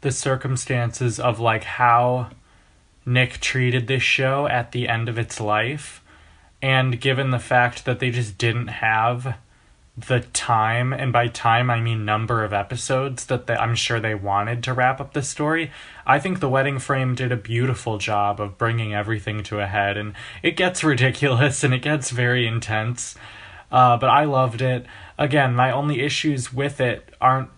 the circumstances of like how Nick treated this show at the end of its life, and given the fact that they just didn't have the time, and by time I mean number of episodes that they, I'm sure they wanted to wrap up the story. I think The Wedding Frame did a beautiful job of bringing everything to a head, and it gets ridiculous and it gets very intense. Uh, but I loved it. Again, my only issues with it aren't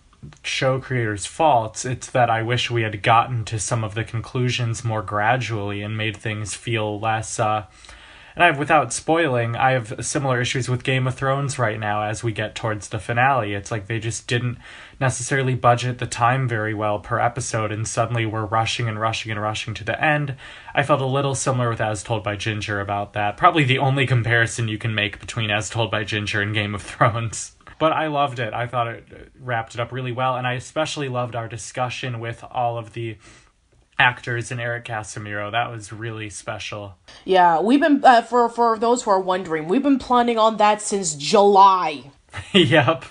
show creators' faults. It's that I wish we had gotten to some of the conclusions more gradually and made things feel less. Uh, and I've, without spoiling, I have similar issues with Game of Thrones right now as we get towards the finale. It's like they just didn't necessarily budget the time very well per episode, and suddenly we're rushing and rushing and rushing to the end. I felt a little similar with As Told by Ginger about that. Probably the only comparison you can make between As Told by Ginger and Game of Thrones. But I loved it. I thought it wrapped it up really well, and I especially loved our discussion with all of the actors and Eric Casimiro. That was really special. Yeah, we've been uh, for for those who are wondering, we've been planning on that since July. yep.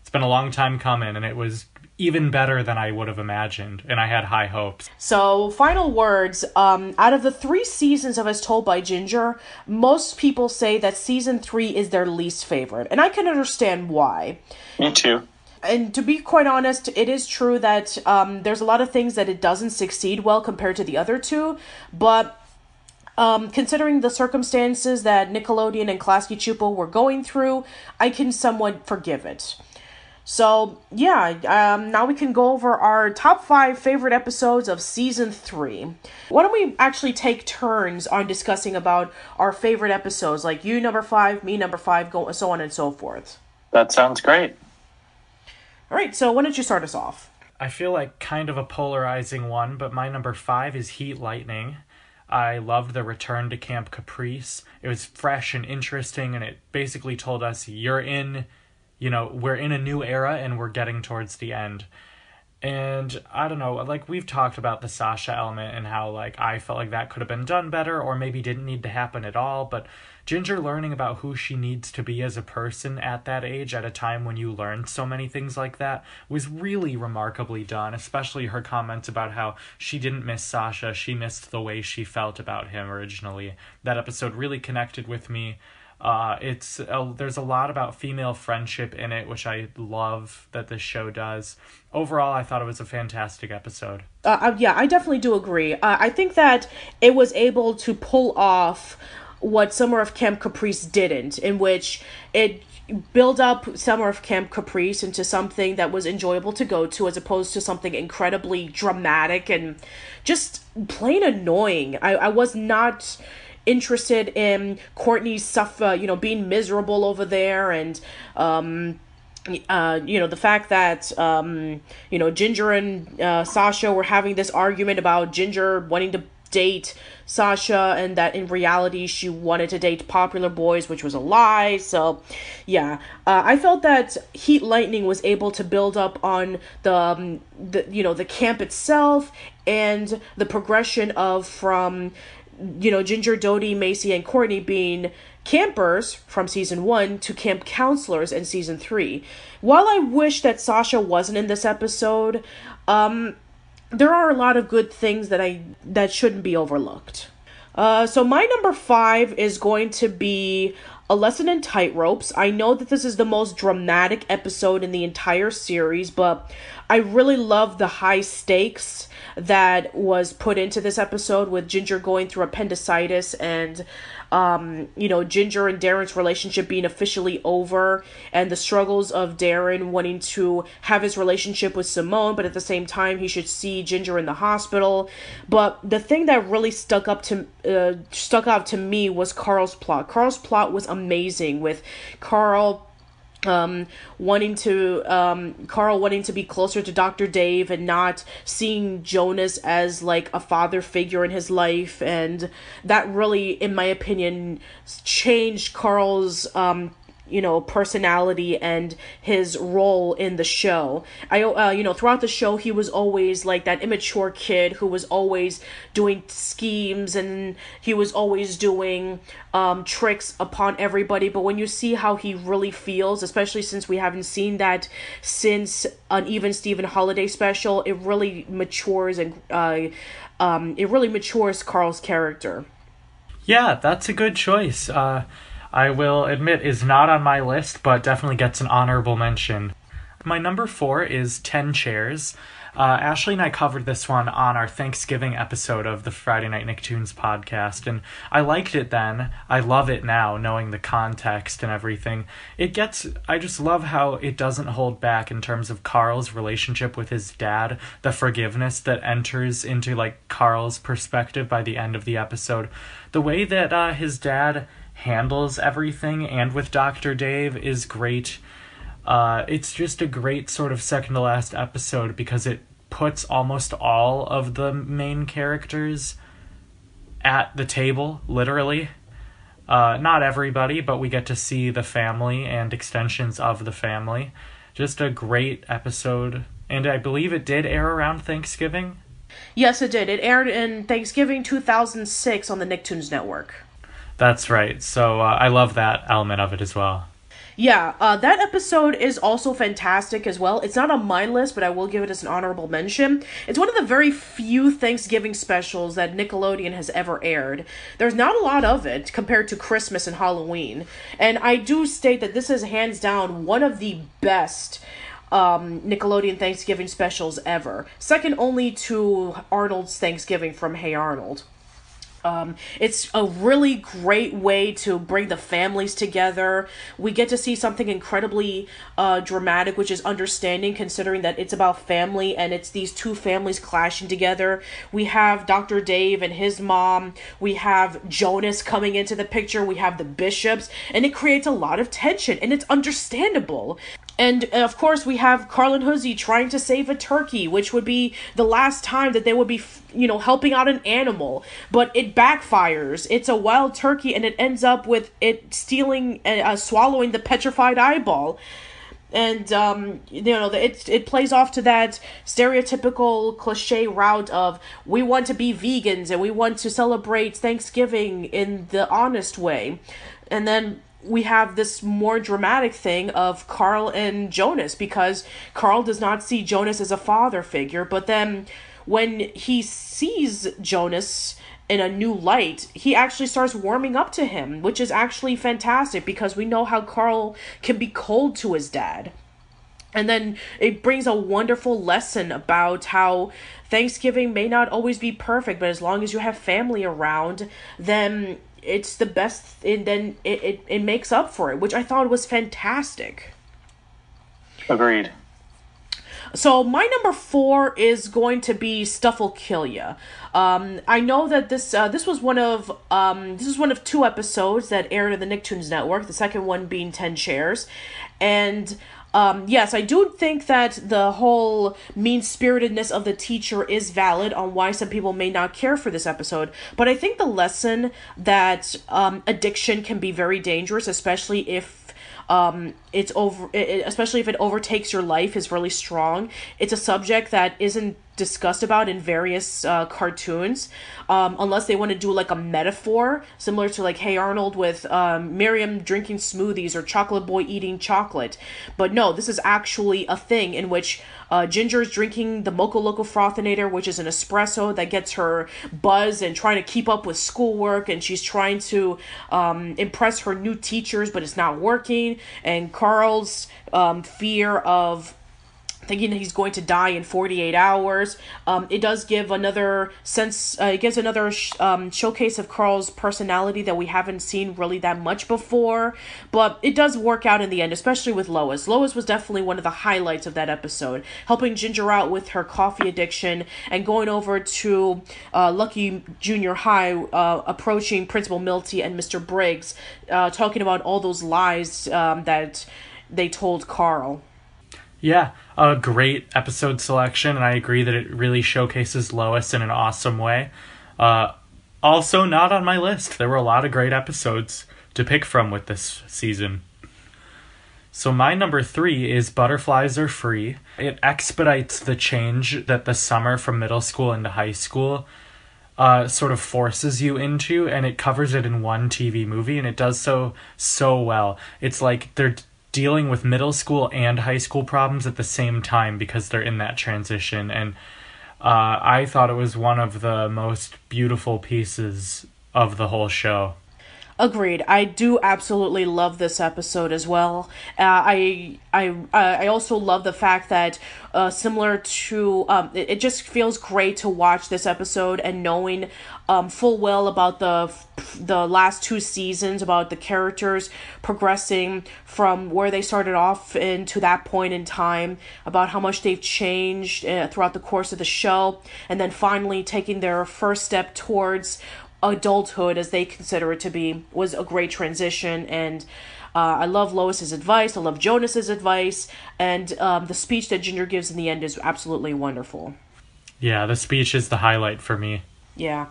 It's been a long time coming and it was even better than I would have imagined, and I had high hopes. So, final words. Um, out of the three seasons of As Told by Ginger, most people say that season three is their least favorite, and I can understand why. Me too and to be quite honest, it is true that um, there's a lot of things that it doesn't succeed well compared to the other two, but um, considering the circumstances that Nickelodeon and Klasky Csupo were going through, I can somewhat forgive it. So, yeah, um, now we can go over our top five favorite episodes of season three. Why don't we actually take turns on discussing about our favorite episodes, like you number five, me number five, go so on and so forth? That sounds great. All right, so why don't you start us off? I feel like kind of a polarizing one, but my number five is Heat Lightning. I loved the return to Camp Caprice. It was fresh and interesting, and it basically told us you're in, you know, we're in a new era and we're getting towards the end. And I don't know, like we've talked about the Sasha element and how like I felt like that could have been done better or maybe didn't need to happen at all, but Ginger learning about who she needs to be as a person at that age at a time when you learn so many things like that was really remarkably done, especially her comments about how she didn't miss Sasha, she missed the way she felt about him originally. That episode really connected with me. Uh, it's a, there's a lot about female friendship in it, which I love that this show does. Overall, I thought it was a fantastic episode. Uh, uh, yeah, I definitely do agree. Uh, I think that it was able to pull off what Summer of Camp Caprice didn't, in which it build up Summer of Camp Caprice into something that was enjoyable to go to as opposed to something incredibly dramatic and just plain annoying. I, I was not interested in Courtney's stuff, uh, you know, being miserable over there and, um, uh, you know, the fact that, um, you know, Ginger and uh, Sasha were having this argument about Ginger wanting to date Sasha and that in reality she wanted to date popular boys, which was a lie. So, yeah, uh, I felt that Heat Lightning was able to build up on the, um, the you know the camp itself and the progression of from you know, Ginger, Dodie, Macie, and Courtney being campers from season one to camp counselors in season three. While I wish that Sasha wasn't in this episode, um, there are a lot of good things that I that shouldn't be overlooked. Uh, so my number five is going to be a lesson in tightropes. I know that this is the most dramatic episode in the entire series, but I really love the high stakes that was put into this episode with Ginger going through appendicitis and um, you know, Ginger and Darren's relationship being officially over and the struggles of Darren wanting to have his relationship with Simone, but at the same time he should see Ginger in the hospital. But the thing that really stuck up to uh, stuck out to me was Carl's plot. Carl's plot was amazing with Carl um, wanting to um, Carl wanting to be closer to Dr. Dave and not seeing Jonas as like a father figure in his life and that really in my opinion changed Carl's um, you know personality and his role in the show. I uh, you know throughout the show he was always like that immature kid who was always doing schemes and he was always doing um, tricks upon everybody. But when you see how he really feels especially since we haven't seen that since an even Steven Holiday special it really matures and uh, um, it really matures carl's character. Yeah that's a good choice. Uh I will admit is not on my list, but definitely gets an honorable mention. My number four is 10 Chairs. Uh, Ashley and I covered this one on our Thanksgiving episode of the Friday Night Nicktoons podcast, and I liked it then. I love it now, knowing the context and everything. It gets, I just love how it doesn't hold back in terms of Carl's relationship with his dad, the forgiveness that enters into like Carl's perspective by the end of the episode. The way that uh, his dad handles everything and with Dr. Dave is great. Uh, it's just a great sort of second to last episode because it puts almost all of the main characters at the table, literally. Uh, not everybody, but we get to see the family and extensions of the family. Just a great episode. And I believe it did air around Thanksgiving. Yes, it did. It aired in Thanksgiving 2006 on the Nicktoons Network. That's right. So uh, I love that element of it as well. Yeah, uh, that episode is also fantastic as well. It's not on my list, but I will give it as an honorable mention. It's one of the very few Thanksgiving specials that Nickelodeon has ever aired. There's not a lot of it compared to Christmas and Halloween. And I do state that this is hands down one of the best um, Nickelodeon Thanksgiving specials ever. Second only to Arnold's Thanksgiving from Hey Arnold. Um, it's a really great way to bring the families together. We get to see something incredibly uh, dramatic, which is understanding, considering that it's about family and it's these two families clashing together. We have Dr. Dave and his mom. We have Jonas coming into the picture. We have the bishops, and it creates a lot of tension, and it's understandable. And uh, of course, we have Carl and Hoodsie trying to save a turkey, which would be the last time that they would be, you know, helping out an animal. But it backfires. It's a wild turkey, and it ends up with it stealing, uh, uh swallowing the petrified eyeball. and um, you know it it plays off to that stereotypical cliche route of we want to be vegans and we want to celebrate Thanksgiving in the honest way, and then we have this more dramatic thing of Carl and Jonas because Carl does not see Jonas as a father figure, but then when he sees Jonas in a new light, he actually starts warming up to him, which is actually fantastic because we know how Carl can be cold to his dad. And then it brings a wonderful lesson about how Thanksgiving may not always be perfect, but as long as you have family around, then it's the best, and then it, it, it makes up for it, which I thought was fantastic. Agreed. So my number four is going to be Stuff Will Kill Ya. Um, I know that this uh, this was one of um, this is one of two episodes that aired on the Nicktoons Network. The second one being Ten Chairs, and um, yes, I do think that the whole mean spiritedness of the teacher is valid on why some people may not care for this episode. But I think the lesson that um, addiction can be very dangerous, especially if um it's over especially if it overtakes your life is really strong it's a subject that isn't discussed about in various uh, cartoons um, unless they want to do like a metaphor similar to like hey arnold with um, miriam drinking smoothies or chocolate boy eating chocolate. But no this is actually a thing in which uh, ginger is drinking the mocha loco frothinator which is an espresso that gets her buzz and trying to keep up with schoolwork and she's trying to um, impress her new teachers but it's not working and carl's um, fear of thinking that he's going to die in 48 hours. Um, it does give another sense, uh, it gives another sh- um, showcase of Carl's personality that we haven't seen really that much before, but it does work out in the end, especially with Lois. Lois was definitely one of the highlights of that episode, helping Ginger out with her coffee addiction and going over to uh, Lucky Junior High, uh, approaching Principal Milty and Mr. Briggs, uh, talking about all those lies um, that they told Carl. Yeah, a great episode selection, and I agree that it really showcases Lois in an awesome way. Uh, also, not on my list. There were a lot of great episodes to pick from with this season. So, my number three is Butterflies Are Free. It expedites the change that the summer from middle school into high school uh, sort of forces you into, and it covers it in one TV movie, and it does so so well. It's like they're dealing with middle school and high school problems at the same time because they're in that transition. And uh, i thought it was one of the most beautiful pieces of the whole show Agreed. I do absolutely love this episode as well. Uh, I I uh, I also love the fact that uh, similar to um, it, it just feels great to watch this episode and knowing um, full well about the the last two seasons about the characters progressing from where they started off into that point in time about how much they've changed uh, throughout the course of the show and then finally taking their first step towards adulthood as they consider it to be was a great transition and uh, I love Lois's advice. I love Jonas's advice, and um, the speech that Ginger gives in the end is absolutely wonderful. Yeah, the speech is the highlight for me. Yeah.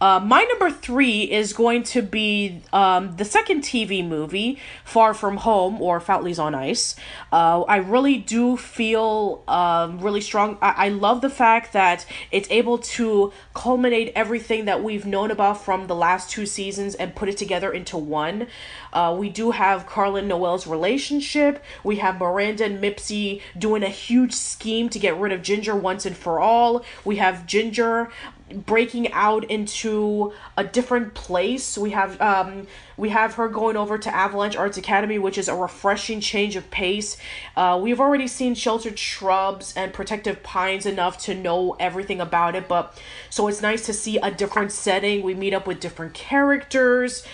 Uh, my number three is going to be um, the second TV movie, Far From Home or Foutley's on Ice. Uh, I really do feel um, really strong. I-, I love the fact that it's able to culminate everything that we've known about from the last two seasons and put it together into one. Uh, we do have Carlin Noel's relationship. We have Miranda and Mipsy doing a huge scheme to get rid of Ginger once and for all. We have Ginger breaking out into a different place. We have um we have her going over to Avalanche Arts Academy, which is a refreshing change of pace. Uh, we've already seen Sheltered Shrubs and Protective Pines enough to know everything about it, but so it's nice to see a different setting. We meet up with different characters.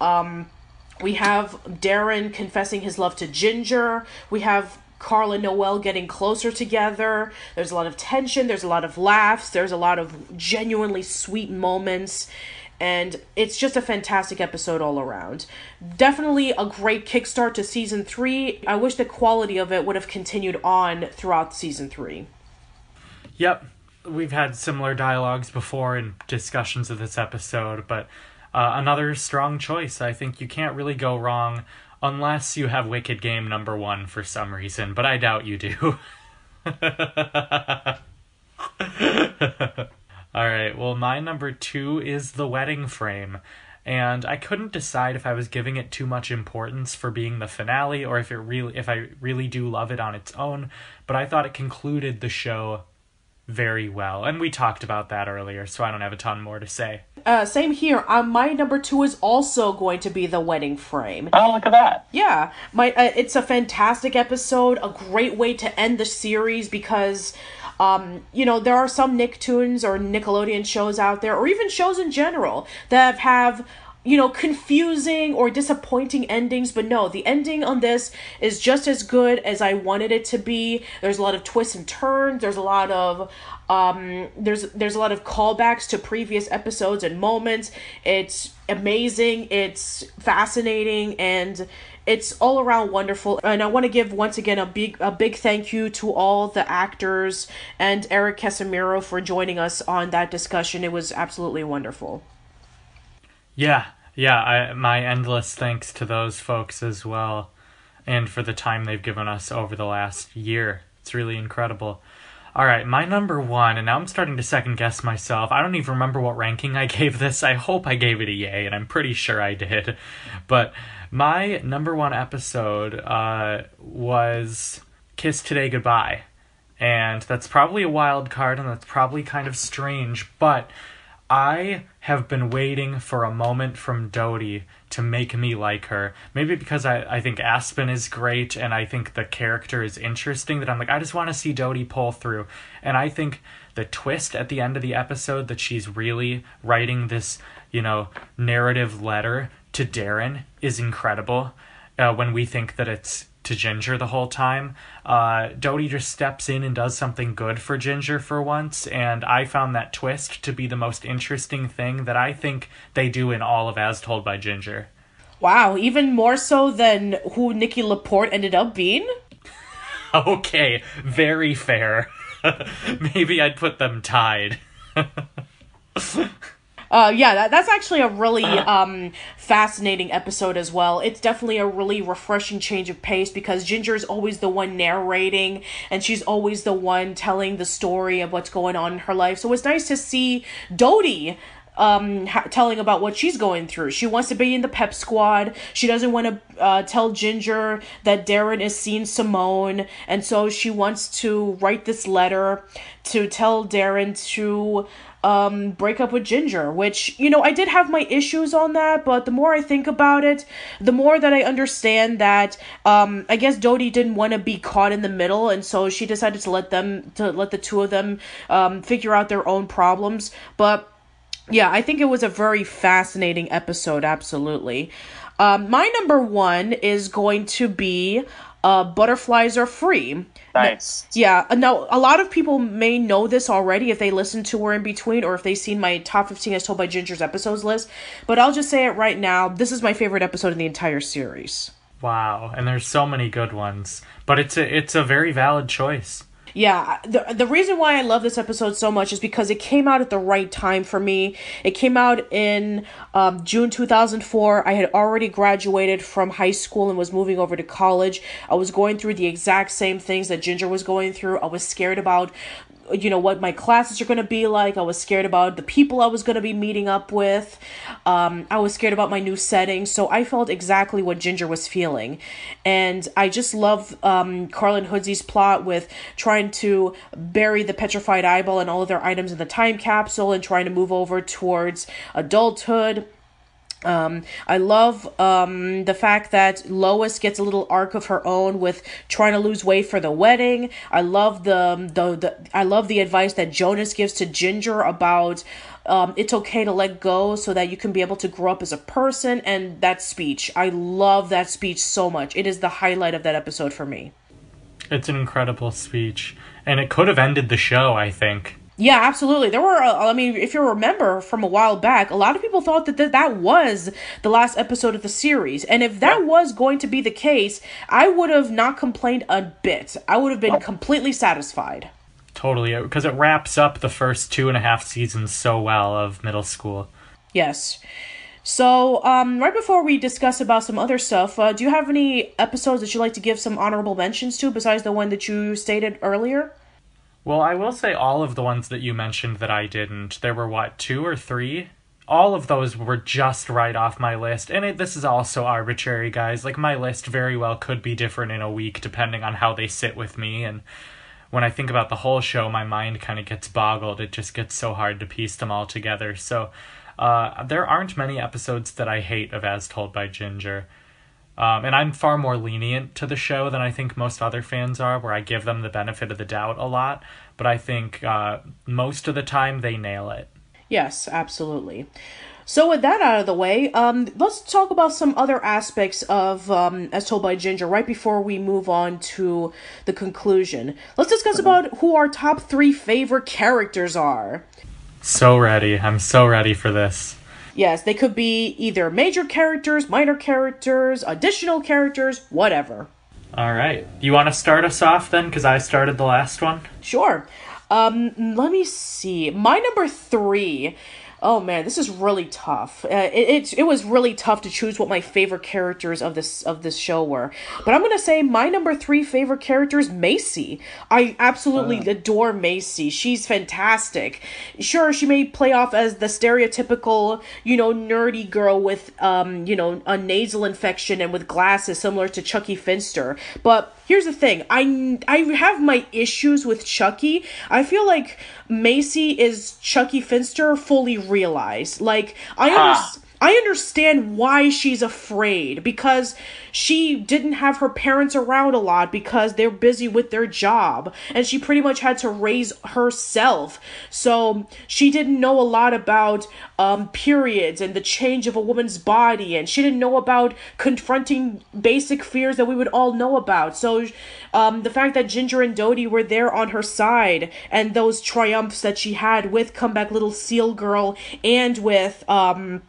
Um, we have Darren confessing his love to Ginger. We have Carl and Noel getting closer together. There's a lot of tension, there's a lot of laughs, there's a lot of genuinely sweet moments. And it's just a fantastic episode all around. Definitely a great kickstart to season three. I wish the quality of it would have continued on throughout season three. Yep, we've had similar dialogues before in discussions of this episode, but uh, another strong choice. I think you can't really go wrong Unless you have Wicked Game number one for some reason, but I doubt you do. All right, well, my number two is The Wedding Frame. And I couldn't decide if I was giving it too much importance for being the finale or if it really if I really do love it on its own, but I thought it concluded the show very well. And we talked about that earlier, so I don't have a ton more to say. Uh, same here. Uh, my number two is also going to be the wedding frame. Oh, look at that. Yeah, my uh, it's a fantastic episode, a great way to end the series because um, you know, there are some Nicktoons or Nickelodeon shows out there, or even shows in general, that have you know, confusing or disappointing endings, but no, the ending on this is just as good as I wanted it to be. There's a lot of twists and turns. There's a lot of um there's there's a lot of callbacks to previous episodes and moments. It's amazing, it's fascinating and it's all around wonderful and i want to give once again a big a big thank you to all the actors and eric casimiro for joining us on that discussion it was absolutely wonderful Yeah, yeah, I, my endless thanks to those folks as well, and for the time they've given us over the last year. It's really incredible. All right, my number one, and now I'm starting to second guess myself. I don't even remember what ranking I gave this. I hope I gave it a yay, and I'm pretty sure I did. But my number one episode uh, was Kiss Today Goodbye. And that's probably a wild card, and that's probably kind of strange, but I have been waiting for a moment from Dodie to make me like her. Maybe because I, I think Aspen is great and I think the character is interesting that I'm like, I just want to see Dodie pull through. And I think the twist at the end of the episode that she's really writing this, you know, narrative letter to Darren is incredible. Uh, when we think that it's to Ginger the whole time. Uh, Dodie just steps in and does something good for Ginger for once, and I found that twist to be the most interesting thing that I think they do in all of As Told by Ginger. wow even more so than who nikki laporte ended up being Okay, very fair. Maybe I'd put them tied. Uh, yeah, that, that's actually a really um, fascinating episode as well. It's definitely a really refreshing change of pace because Ginger is always the one narrating and she's always the one telling the story of what's going on in her life. So it's nice to see Dodie um ha- telling about what she's going through. She wants to be in the pep squad. She doesn't want to uh, tell Ginger that Darren is seeing Simone, and so she wants to write this letter to tell Darren to um break up with Ginger, which you know I did have my issues on that, but the more I think about it, the more that I understand that um I guess Dodie didn't want to be caught in the middle, and so she decided to let them to let the two of them um figure out their own problems, but yeah, I think it was a very fascinating episode, absolutely. Um, my number one is going to be uh, Butterflies Are Free. Nice. Yeah, uh, now a lot of people may know this already if they listen to We're in Between or if they've seen my top 15 as told by Ginger's episodes list, but I'll just say it right now. This is my favorite episode in the entire series. Wow, and there's so many good ones, but it's a it's a very valid choice. Yeah, the the reason why I love this episode so much is because it came out at the right time for me. It came out in um, June 2004. I had already graduated from high school and was moving over to college. I was going through the exact same things that Ginger was going through. I was scared about you know what my classes are going to be like. I was scared about the people i was going to be meeting up with. Um, i was scared about my new setting. So i felt exactly what ginger was feeling. And i just love um, carlin hoodsie's plot with trying to bury the petrified eyeball and all of their items in the time capsule and trying to move over towards adulthood um, I love um, the fact that Lois gets a little arc of her own with trying to lose weight for the wedding. I love the the, the I love the advice that Jonas gives to Ginger about um, it's okay to let go so that you can be able to grow up as a person. And that speech, I love that speech so much. It is the highlight of that episode for me. It's an incredible speech, and it could have ended the show. I think. Yeah, absolutely. There were, uh, I mean, if you remember from a while back, a lot of people thought that th- that was the last episode of the series. And if that was going to be the case, I would have not complained a bit. I would have been completely satisfied. Totally, because it wraps up the first two and a half seasons so well of middle school. Yes. So, um, right before we discuss about some other stuff, uh, do you have any episodes that you'd like to give some honorable mentions to besides the one that you stated earlier? Well, I will say all of the ones that you mentioned that I didn't. There were what, two or three? All of those were just right off my list. And it, this is also arbitrary, guys. Like, my list very well could be different in a week depending on how they sit with me. And when I think about the whole show, my mind kind of gets boggled. It just gets so hard to piece them all together. So, uh, there aren't many episodes that I hate of As Told by Ginger. Um, and I'm far more lenient to the show than I think most other fans are, where I give them the benefit of the doubt a lot. But I think uh, most of the time they nail it. Yes, absolutely. So with that out of the way, um, let's talk about some other aspects of um, As Told by Ginger right before we move on to the conclusion. Let's discuss about who our top three favorite characters are. So ready. I'm so ready for this. Yes, they could be either major characters, minor characters, additional characters, whatever. All right. You want to start us off then? Because I started the last one. Sure. Um, let me see. My number three Oh man, this is really tough. Uh, it, it it was really tough to choose what my favorite characters of this of this show were. But I'm gonna say my number three favorite character is Macie. I absolutely uh. adore Macie. She's fantastic. Sure, she may play off as the stereotypical, you know, nerdy girl with um, you know, a nasal infection and with glasses, similar to Chuckie Finster. But here's the thing. I i have my issues with chuckie. I feel like macie is chuckie finster fully realized. Like i ah. understand I understand why she's afraid because she didn't have her parents around a lot because they're busy with their job and she pretty much had to raise herself. So she didn't know a lot about um, periods and the change of a woman's body and she didn't know about confronting basic fears that we would all know about. So um, the fact that Ginger and Dodie were there on her side and those triumphs that she had with Comeback Little Seal Girl and with um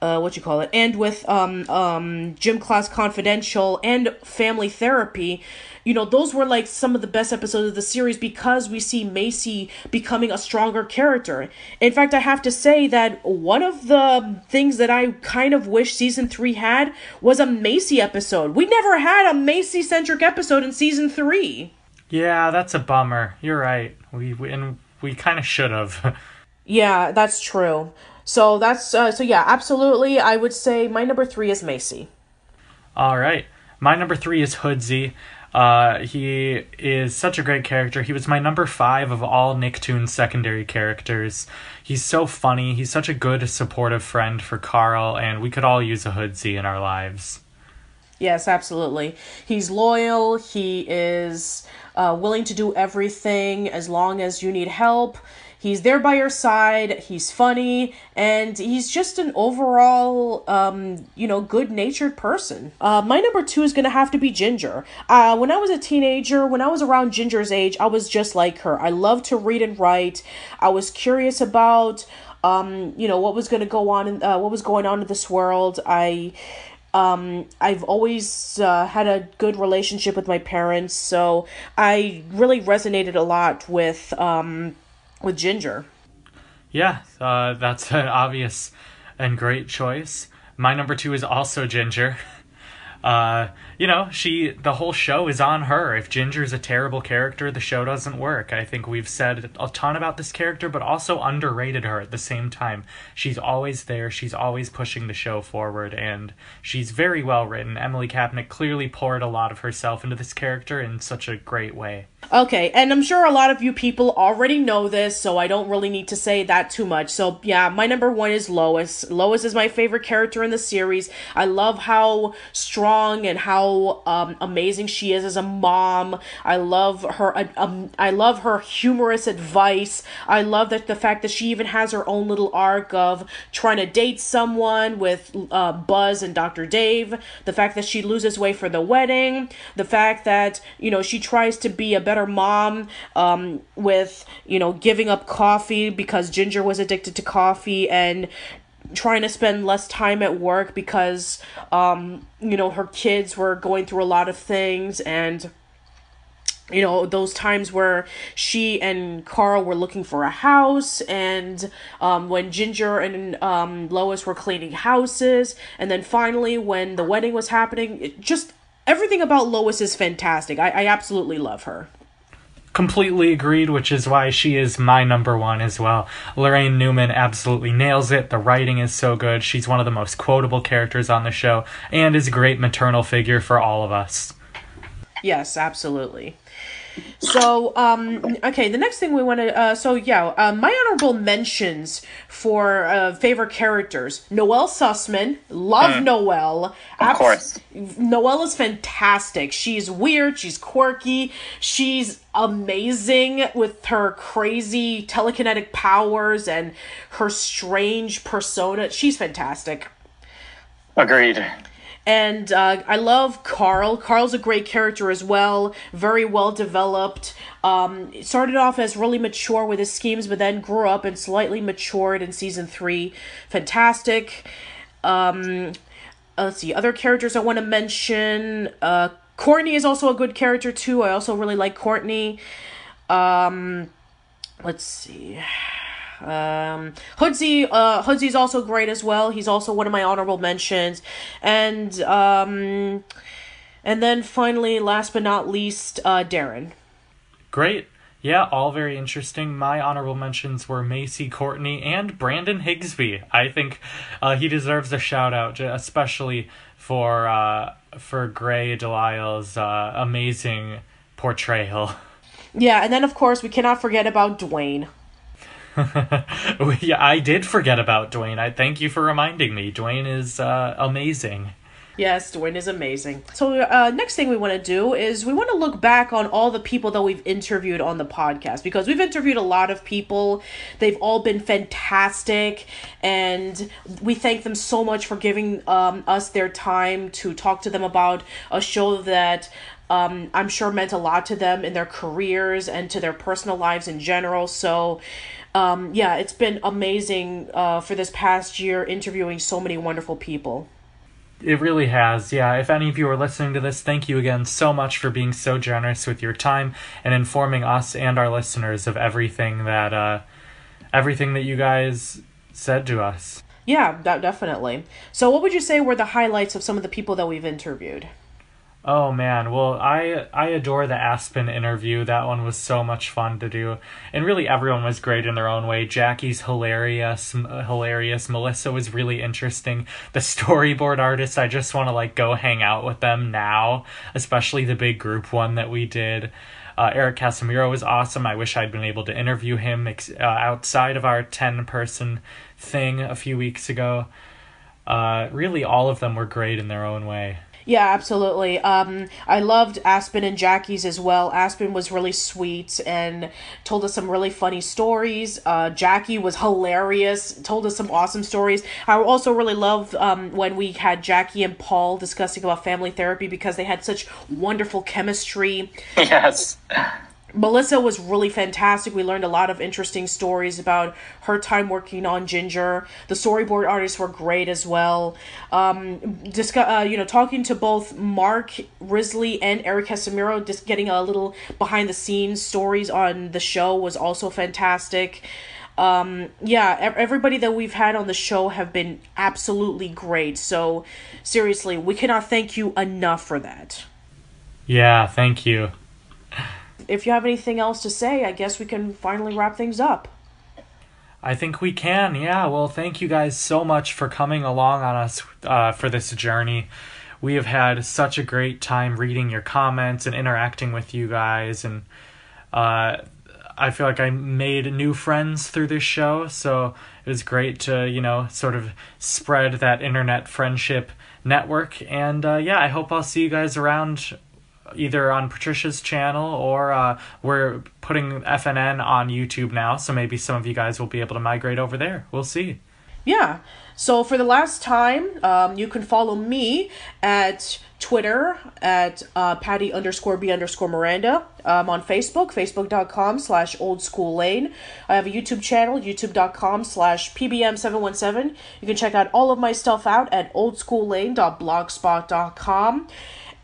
uh, what you call it, and with um, um, Gym Class Confidential and Family Therapy, you know, those were like some of the best episodes of the series because we see Macie becoming a stronger character. In fact, I have to say that one of the things that I kind of wish season three had was a Macie episode. We never had a Macie centric episode in season three. Yeah, that's a bummer. You're right. We, we and we kind of should have. yeah, that's true. So that's uh, so yeah, absolutely. I would say my number three is Macie. All right, my number three is Hoodsie. Uh, he is such a great character. He was my number five of all Nicktoons secondary characters. He's so funny. He's such a good, supportive friend for Carl, and we could all use a Hoodsie in our lives. Yes, absolutely. He's loyal. He is uh, willing to do everything as long as you need help. He's there by your side. He's funny, and he's just an overall, um, you know, good natured person. Uh, my number two is gonna have to be Ginger. Uh, when I was a teenager, when I was around Ginger's age, I was just like her. I loved to read and write. I was curious about, um, you know, what was gonna go on, in, uh, what was going on in this world. I um, I've always uh, had a good relationship with my parents, so I really resonated a lot with um, with Ginger. Yeah, uh, that's an obvious and great choice. My number two is also Ginger. Uh, you know, she the whole show is on her. If Ginger's a terrible character, the show doesn't work. I think we've said a ton about this character, but also underrated her at the same time. She's always there. She's always pushing the show forward, and she's very well written. Emily Kapnek clearly poured a lot of herself into this character in such a great way. Okay, and I'm sure a lot of you people already know this, so I don't really need to say that too much. So, yeah, my number one is Lois. Lois is my favorite character in the series. I love how strong and how um, amazing she is as a mom. I love her. Uh, um, I love her humorous advice. I love that the fact that she even has her own little arc of trying to date someone with uh, Buzz and Dr. Dave. The fact that she loses weight for the wedding. The fact that, you know, she tries to be a better better mom um, with, you know, giving up coffee because Ginger was addicted to coffee and trying to spend less time at work because, um, you know, her kids were going through a lot of things and you know those times where she and Carl were looking for a house, and um, when Ginger and um, Lois were cleaning houses, and then finally when the wedding was happening, just everything about Lois is fantastic. I, I absolutely love her. Completely agreed, which is why she is my number one as well. Laraine Newman absolutely nails it. The writing is so good. She's one of the most quotable characters on the show and is a great maternal figure for all of us. Yes, absolutely. So, um, okay, the next thing we want to, uh, so yeah, uh, my honorable mentions for uh, favorite characters: Noelle Sussman, love Noelle. Of course. Noelle is fantastic. She's weird. She's quirky. She's amazing with her crazy telekinetic powers and her strange persona. She's fantastic. Agreed. And uh, I love Carl. Carl's a great character as well, very well developed. Um, started off as really mature with his schemes, but then grew up and slightly matured in season three. Fantastic. Um, let's see, other characters I want to mention. Uh, Courtney is also a good character too. I also really like Courtney. Um, let's see. Um, Hoodsie, uh, Hoodsie's also great as well. He's also one of my honorable mentions, and um, and then finally, last but not least, uh, Darren. Great. Yeah, all very interesting. My honorable mentions were Macie Courtney and Brandon Higsby. I think uh, he deserves a shout out, especially for uh, for Grey DeLisle's uh, amazing portrayal. Yeah, and then of course we cannot forget about Dwayne. yeah, I did forget about Dwayne. I thank you for reminding me. Dwayne is uh, amazing. Yes, Dwayne is amazing. So, uh, next thing we want to do is we want to look back on all the people that we've interviewed on the podcast because we've interviewed a lot of people. They've all been fantastic, and we thank them so much for giving um, us their time to talk to them about a show that um, I'm sure meant a lot to them in their careers and to their personal lives in general. So, um, yeah, it's been amazing uh, for this past year interviewing so many wonderful people. It really has. Yeah, if any of you are listening to this, thank you again so much for being so generous with your time and informing us and our listeners of everything that uh everything that you guys said to us. Yeah, that definitely. So, what would you say were the highlights of some of the people that we've interviewed? Oh man, well I I adore the Aspen interview. That one was so much fun to do, and really everyone was great in their own way. Jackie's hilarious, hilarious. Melissa was really interesting. The storyboard artists, I just want to like go hang out with them now, especially the big group one that we did. Uh, Eric Casimiro was awesome. I wish I'd been able to interview him ex- uh, outside of our ten person thing a few weeks ago. Uh, really, all of them were great in their own way. Yeah, absolutely. Um, I loved Aspen and Jackie's as well. Aspen was really sweet and told us some really funny stories. Uh, Jackie was hilarious, told us some awesome stories. I also really loved um, when we had Jackie and Paul discussing about family therapy because they had such wonderful chemistry. Yes. Melissa was really fantastic. We learned a lot of interesting stories about her time working on Ginger. The storyboard artists were great as well. Um, uh, you know, talking to both Mark Risley and Eric Casimiro, just getting a little behind the scenes stories on the show was also fantastic. Um, yeah, everybody that we've had on the show have been absolutely great. So, seriously, we cannot thank you enough for that. Yeah, thank you. If you have anything else to say, I guess we can finally wrap things up. I think we can. Yeah. Well, thank you guys so much for coming along on us uh, for this journey. We have had such a great time reading your comments and interacting with you guys, and uh, I feel like I made new friends through this show. So it was great to you know sort of spread that internet friendship network. And uh, yeah, I hope I'll see you guys around either on Patricia's channel or uh, we're putting FNN on YouTube now, so maybe some of you guys will be able to migrate over there. We'll see. Yeah. So for the last time, um, you can follow me at Twitter at uh, Patty underscore B underscore Miranda. Um, on Facebook, facebook.com slash old school lane. I have a YouTube channel, youtube.com slash PBM717. You can check out all of my stuff out at oldschoollane.blogspot.com.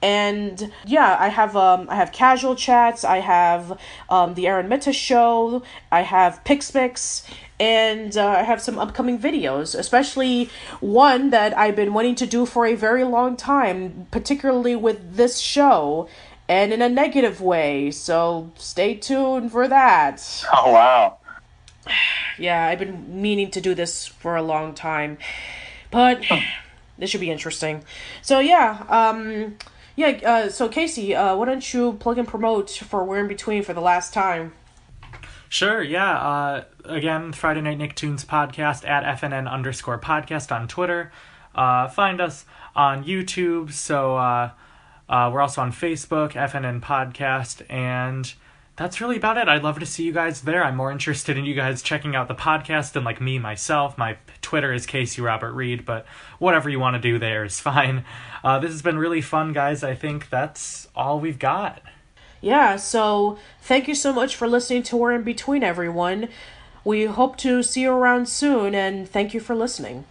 And yeah, I have um I have casual chats, I have um the Aaron Mita show, I have Pixmix, and uh, I have some upcoming videos, especially one that I've been wanting to do for a very long time, particularly with this show, and in a negative way. So stay tuned for that. Oh wow. Yeah, I've been meaning to do this for a long time, but this should be interesting. So yeah, um, yeah. Uh, so Casey, uh, why don't you plug and promote for We're in Between for the last time? Sure, yeah. Uh, again, Friday Night Nicktoons podcast at FNN underscore podcast on Twitter. Uh, find us on YouTube. So uh, uh, we're also on Facebook, FNN podcast, and that's really about it. I'd love to see you guys there. I'm more interested in you guys checking out the podcast than like me myself. My Twitter is Casey Robert Reed, but whatever you want to do there is fine. Uh, this has been really fun, guys. I think that's all we've got. Yeah, so thank you so much for listening to We're in Between, everyone. We hope to see you around soon, and thank you for listening.